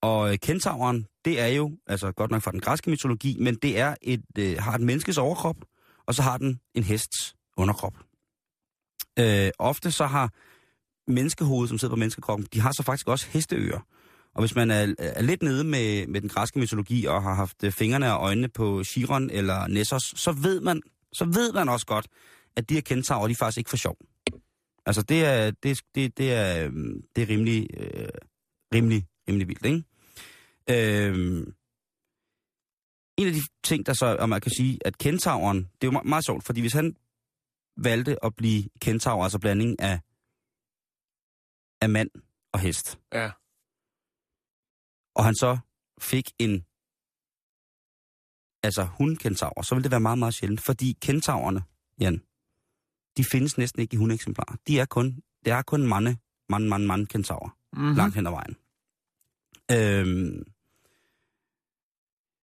E: Og øh, kentauren, det er jo, altså godt nok fra den græske mytologi, men det er et, øh, har et menneskes overkrop, og så har den en hests underkrop. Øh, ofte så har menneskehovedet, som sidder på menneskekroppen, de har så faktisk også hesteører. Og hvis man er, er lidt nede med, med den græske mytologi og har haft øh, fingrene og øjnene på Chiron eller Nessos, så ved man, så ved man også godt, at de her kentaurer, de er faktisk ikke for sjov. Altså det er, det, det, det er, øh, det er rimelig, øh, rimelig, rimelig vildt, ikke? Øhm, en af de ting, der så, og man kan sige, at kentauren, det er jo me- meget sjovt, fordi hvis han valgte at blive kentaur, altså blanding af, af mand og hest,
C: Ja.
E: og han så fik en altså hundkentaur, så vil det være meget, meget sjældent, fordi kentaurerne, Jan, de findes næsten ikke i hundeksemplarer. De er kun, det er kun mande, mand, mand, mand kentaurer,
C: mm-hmm.
E: langt hen ad vejen. Øhm,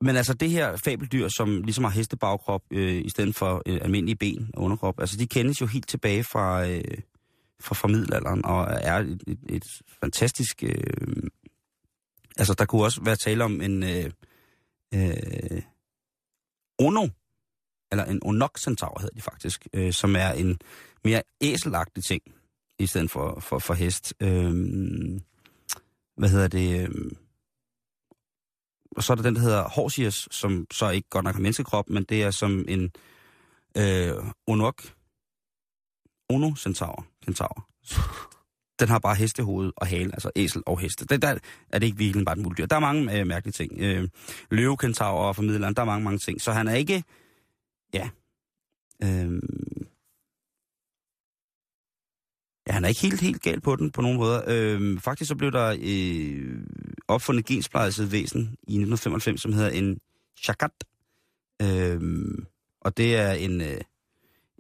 E: men altså det her fabeldyr, som ligesom har hestebagkrop øh, i stedet for øh, almindelige ben og underkrop, altså de kendes jo helt tilbage fra, øh, fra, fra middelalderen, og er et, et, et fantastisk... Øh, altså der kunne også være tale om en øh, øh, ono, eller en onok-centaur hedder de faktisk, øh, som er en mere æselagtig ting, i stedet for, for, for hest. Øh, hvad hedder det? Øh, og så er der den, der hedder Horsius, som så ikke godt nok har menneskekrop, men det er som en øh, onok, ono centaur, centaur. Den har bare hestehoved og hale, altså æsel og heste. Det, der er det ikke virkelig bare et muldyr. Der er mange øh, mærkelige ting. Øh, løvekentaur og formidleren, der er mange, mange ting. Så han er ikke, ja, øh, Ja, han er ikke helt, helt gal på den på nogen måder. Øhm, faktisk så blev der øh, opfundet gensplejset væsen i 1995, som hedder en chakat. Øhm, og det er en, øh,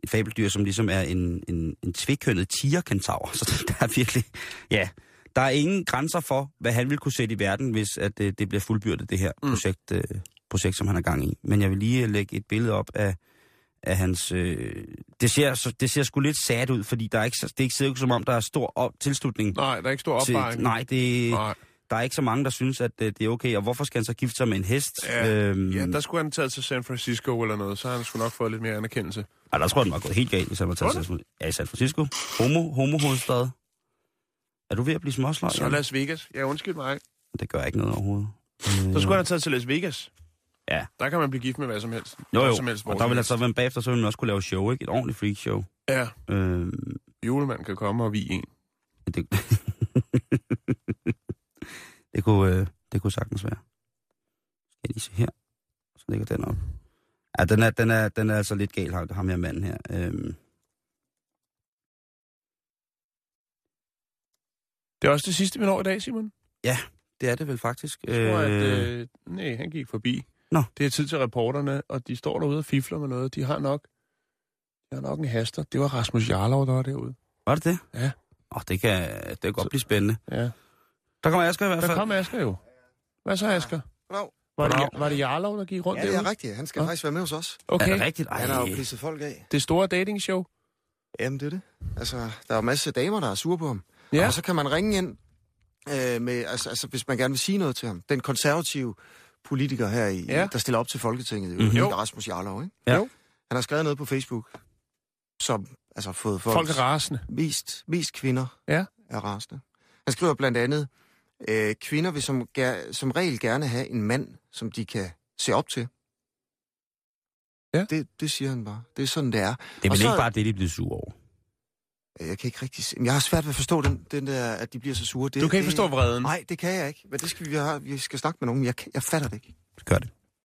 E: et fabeldyr, som ligesom er en, en, en tvikønnet tigerkentaur. Så der er virkelig, ja, der er ingen grænser for, hvad han vil kunne sætte i verden, hvis at, øh, det bliver fuldbyrdet, det her
C: Mm.
E: projekt, øh, projekt, som han er gang i. Men jeg vil lige øh, lægge et billede op af, af hans... Øh, det, ser, det ser sgu lidt sad ud, fordi der er ikke, det er ikke ser ikke som om, der er stor op, tilslutning
C: Nej, der er ikke stor opbakning.
E: til... Nej, det,
C: Nej.
E: der er ikke så mange, der synes, at øh, det er okay. Og hvorfor skal han så gifte sig med en hest?
C: Ja,
E: øhm,
C: ja, der skulle han taget til San Francisco eller noget, så har han skulle nok fået lidt mere anerkendelse.
E: Ej, der tror jeg, den var gået helt galt, hvis han var taget til ja, i San Francisco. Homo, homo hovedstad. Er du ved at blive småsløj?
C: Så Las Vegas. Ja, undskyld mig.
E: Det gør ikke noget overhovedet.
C: Så skulle han have taget til Las Vegas.
E: Ja.
C: Der kan man blive gift med hvad som helst.
E: Jo,
C: Hvad
E: jo.
C: Som helst,
E: Og der vil altså være bagefter, så vil man også kunne lave show, ikke? Et ordentligt freak show.
C: Ja,
E: Øhm,
C: julemanden kan komme og vi en.
E: det, det, kunne, øh, det kunne sagtens være. Skal jeg lige se her. Så ligger den op. Ja, den er, den er, den er altså lidt gal, ham her manden her. Øhm,
C: Det er også det sidste, vi når i dag, Simon.
E: det er det vel faktisk.
C: Jeg tror, at, øh, nej, han gik forbi.
E: Nå.
C: Det er tid til reporterne, og de står derude og fifler med noget. De har nok, de har nok en haster. Det var Rasmus Jarlov, der var derude.
E: Var det det?
C: Ja.
E: Åh, det kan, det kan godt blive spændende.
C: Ja.
E: Der kommer Asger i hvert
C: Der
E: fald.
C: kom Asger jo. Hvad så, Asger?
G: Goddag.
C: Var det, var det Jarlov, der gik rundt
G: Ja, det
C: derude?
G: er rigtigt. Han skal
C: Nå.
G: faktisk være med hos os.
C: Okay.
E: Er det rigtigt? Ej,
G: Han har jo pisset folk af.
C: Det store datingshow.
G: Jamen, det er det. Altså, der er jo masser af damer, der er sure på ham.
C: Ja.
G: Og så kan man ringe ind, øh, med, altså, altså, hvis man gerne vil sige noget til ham. Den konservative politiker her, i,
C: Ja.
G: der stiller op til Folketinget,
E: Mhm.
G: mm-hmm.
C: Jo.
G: Rasmus Jarlov, ikke?
E: Ja.
C: Jo.
G: Han har skrevet noget på Facebook, som altså har fået folk,
C: Folk er rasende.
G: mest, mest kvinder
C: Ja.
G: er rasende. Han skriver blandt andet, øh, kvinder vil som, ger, som regel gerne have en mand, som de kan se op til.
C: Ja.
G: Det, det siger han bare. Det er sådan, det er.
E: Det er vel
G: så-
E: ikke bare det, de bliver sure over.
G: Jeg kan ikke rigtig se. Jeg har svært ved at forstå den, den der, at de bliver så sure. Det,
C: Du kan ikke
G: det,
C: forstå vreden.
G: Nej, det kan jeg ikke. Men det skal vi, vi skal snakke med nogen. Jeg, jeg fatter det ikke.
E: Gør det.